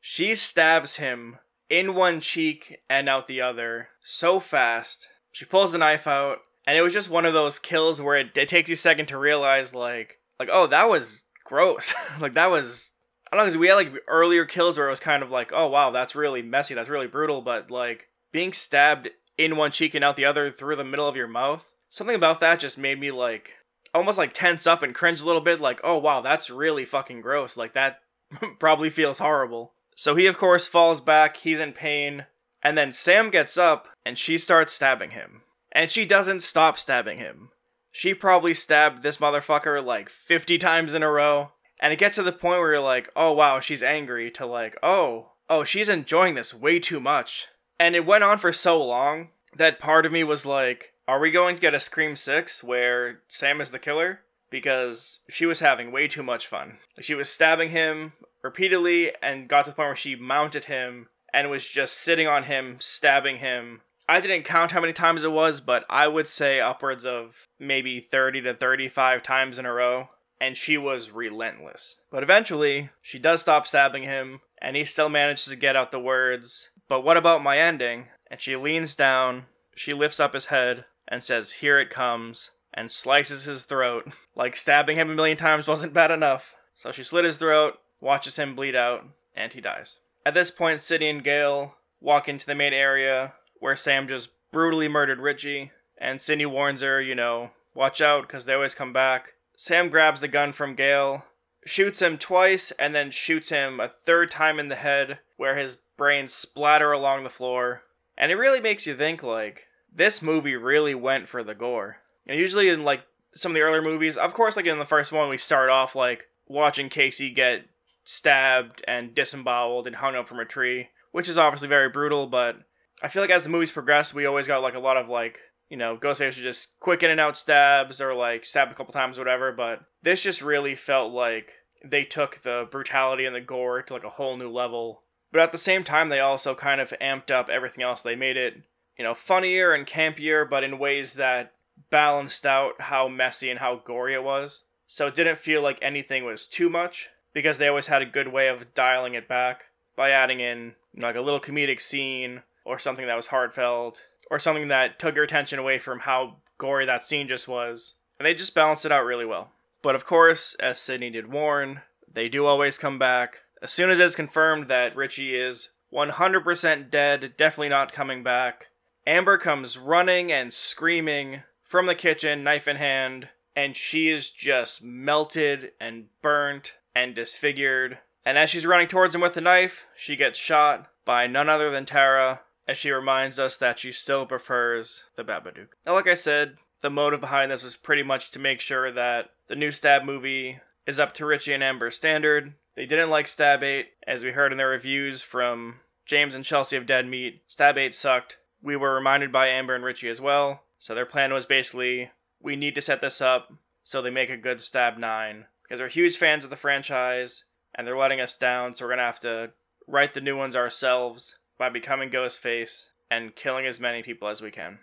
she stabs him in one cheek and out the other so fast. She pulls the knife out. And it was just one of those kills where it, it takes you a second to realize, like, like, oh, that was gross. like, that was I don't know, because we had like earlier kills where it was kind of like, oh wow, that's really messy, that's really brutal, but like being stabbed in one cheek and out the other through the middle of your mouth, something about that just made me like almost like tense up and cringe a little bit, like, oh wow, that's really fucking gross. Like that probably feels horrible. So he, of course, falls back, he's in pain, and then Sam gets up and she starts stabbing him. And she doesn't stop stabbing him. She probably stabbed this motherfucker like 50 times in a row. And it gets to the point where you're like, oh wow, she's angry, to like, oh, oh, she's enjoying this way too much. And it went on for so long that part of me was like, are we going to get a Scream 6 where Sam is the killer? Because she was having way too much fun. She was stabbing him repeatedly and got to the point where she mounted him and was just sitting on him, stabbing him. I didn't count how many times it was, but I would say upwards of maybe 30 to 35 times in a row and she was relentless. But eventually, she does stop stabbing him, and he still manages to get out the words, But what about my ending? And she leans down, she lifts up his head, and says, Here it comes, and slices his throat. like stabbing him a million times wasn't bad enough. So she slit his throat, watches him bleed out, and he dies. At this point, Sidney and Gale walk into the main area where Sam just brutally murdered Richie, and Sidney warns her, you know, watch out, because they always come back. Sam grabs the gun from Gale, shoots him twice, and then shoots him a third time in the head, where his brains splatter along the floor. And it really makes you think, like, this movie really went for the gore. And usually in, like, some of the earlier movies, of course, like in the first one, we start off, like, watching Casey get stabbed and disemboweled and hung up from a tree, which is obviously very brutal, but I feel like as the movies progress, we always got, like, a lot of, like, you know, Ghostface are just quick in and out stabs or like stab a couple times, whatever. But this just really felt like they took the brutality and the gore to like a whole new level. But at the same time, they also kind of amped up everything else. They made it, you know, funnier and campier, but in ways that balanced out how messy and how gory it was. So it didn't feel like anything was too much because they always had a good way of dialing it back by adding in like a little comedic scene or something that was heartfelt or something that took your attention away from how gory that scene just was. And they just balanced it out really well. But of course, as Sidney did warn, they do always come back. As soon as it's confirmed that Richie is 100% dead, definitely not coming back, Amber comes running and screaming from the kitchen, knife in hand, and she is just melted and burnt and disfigured. And as she's running towards him with the knife, she gets shot by none other than Tara, as she reminds us that she still prefers the Babadook. Now, like I said, the motive behind this was pretty much to make sure that the new Stab movie is up to Richie and Amber's standard. They didn't like Stab 8, as we heard in their reviews from James and Chelsea of Dead Meat. Stab 8 sucked. We were reminded by Amber and Richie as well. So their plan was basically we need to set this up so they make a good Stab 9. Because they're huge fans of the franchise and they're letting us down, so we're to have to write the new ones ourselves by becoming Ghostface and killing as many people as we can.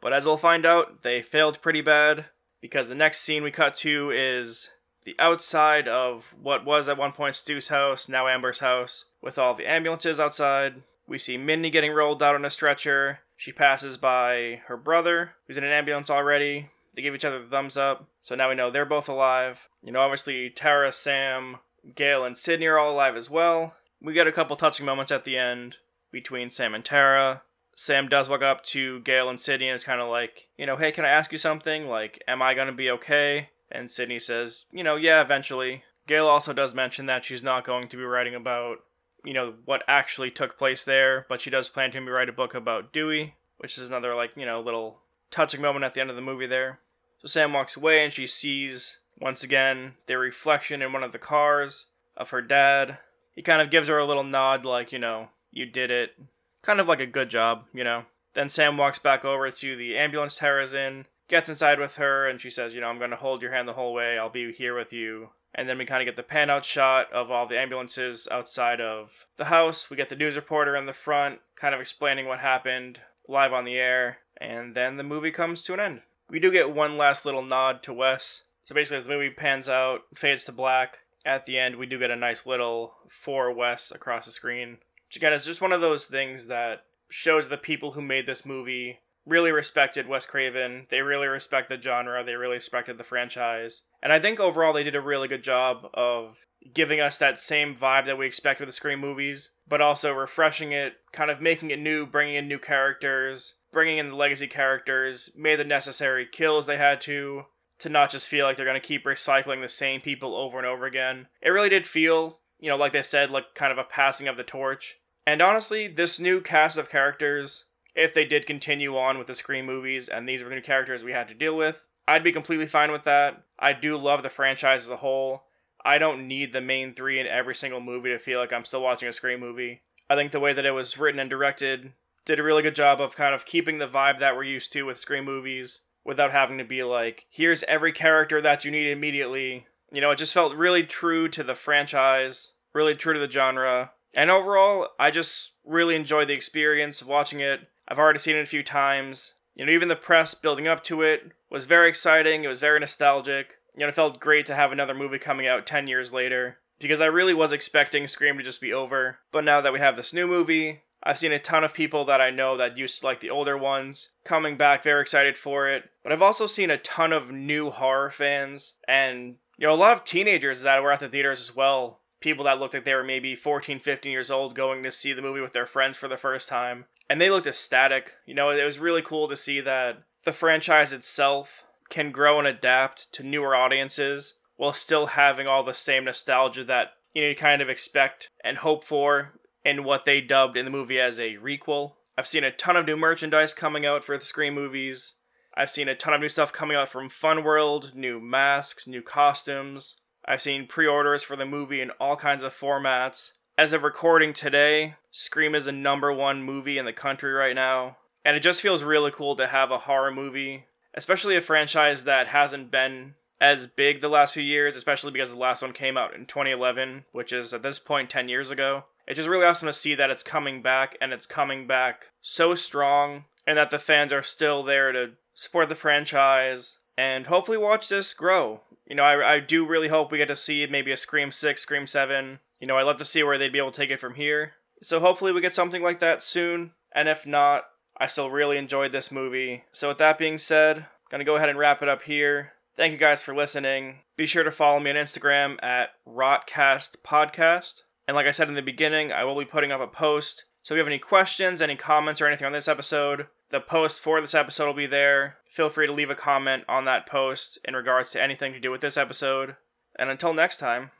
But as we'll find out, they failed pretty bad because the next scene we cut to is the outside of what was at one point Stu's house, now Amber's house, with all the ambulances outside. We see Mindy getting rolled out on a stretcher. She passes by her brother, who's in an ambulance already. They give each other the thumbs up, so now we know they're both alive. You know, obviously, Tara, Sam, Gale, and Sidney are all alive as well. We get a couple touching moments at the end between Sam and Tara. Sam does walk up to Gale and Sidney and is kind of like, you know, hey, can I ask you something? Like, am I going to be okay? And Sidney says, you know, yeah, eventually. Gale also does mention that she's not going to be writing about, you know, what actually took place there, but she does plan to write a book about Dewey, which is another, like, you know, little touching moment at the end of the movie there. So Sam walks away and she sees, once again, their reflection in one of the cars of her dad. He kind of gives her a little nod, like, you know, you did it. Kind of like a good job, you know. Then Sam walks back over to the ambulance Tara's in, gets inside with her and she says, you know, I'm going to hold your hand the whole way. I'll be here with you. And then we kind of get the pan out shot of all the ambulances outside of the house. We get the news reporter in the front, kind of explaining what happened live on the air. And then the movie comes to an end. We do get one last little nod to Wes. So basically, as the movie pans out, fades to black, at the end, we do get a nice little for Wes across the screen. Which again is just one of those things that shows the people who made this movie really respected Wes Craven. They really respect the genre. They really respected the franchise. And I think overall they did a really good job of giving us that same vibe that we expect with the Scream movies, but also refreshing it, kind of making it new, bringing in new characters, bringing in the legacy characters, made the necessary kills they had to, to not just feel like they're going to keep recycling the same people over and over again. It really did feel, you know, like they said, like kind of a passing of the torch. And honestly, this new cast of characters if they did continue on with the Scream movies and these were the new characters we had to deal with. I'd be completely fine with that. I do love the franchise as a whole. I don't need the main three in every single movie to feel like I'm still watching a Scream movie. I think the way that it was written and directed did a really good job of kind of keeping the vibe that we're used to with Scream movies without having to be like, here's every character that you need immediately. You know, it just felt really true to the franchise, really true to the genre. And overall, I just really enjoyed the experience of watching it. I've already seen it a few times. You know, even the press building up to it was very exciting. It was very nostalgic. You know, it felt great to have another movie coming out 10 years later because I really was expecting Scream to just be over. But now that we have this new movie, I've seen a ton of people that I know that used to like the older ones coming back, very excited for it. But I've also seen a ton of new horror fans and, you know, a lot of teenagers that were at the theaters as well people that looked like they were maybe 14, 15 years old going to see the movie with their friends for the first time. And they looked ecstatic. You know, it was really cool to see that the franchise itself can grow and adapt to newer audiences while still having all the same nostalgia that you know you kind of expect and hope for in what they dubbed in the movie as a requel. I've seen a ton of new merchandise coming out for the Scream movies. I've seen a ton of new stuff coming out from Fun World, new masks, new costumes. I've seen pre orders for the movie in all kinds of formats. As of recording today, Scream is the number one movie in the country right now. And it just feels really cool to have a horror movie, especially a franchise that hasn't been as big the last few years, especially because the last one came out in 2011, which is at this point 10 years ago. It's just really awesome to see that it's coming back and it's coming back so strong and that the fans are still there to support the franchise and hopefully watch this grow. You know, I, I do really hope we get to see maybe a Scream 6, Scream 7. You know, I'd love to see where they'd be able to take it from here. So hopefully we get something like that soon. And if not, I still really enjoyed this movie. So with that being said, gonna go ahead and wrap it up here. Thank you guys for listening. Be sure to follow me on Instagram at Rotcast Podcast. And like I said in the beginning, I will be putting up a post. So if you have any questions, any comments, or anything on this episode, the post for this episode will be there. Feel free to leave a comment on that post in regards to anything to do with this episode. And until next time,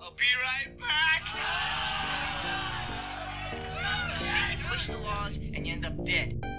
I'll be right back. See, you push the laws and you end up dead.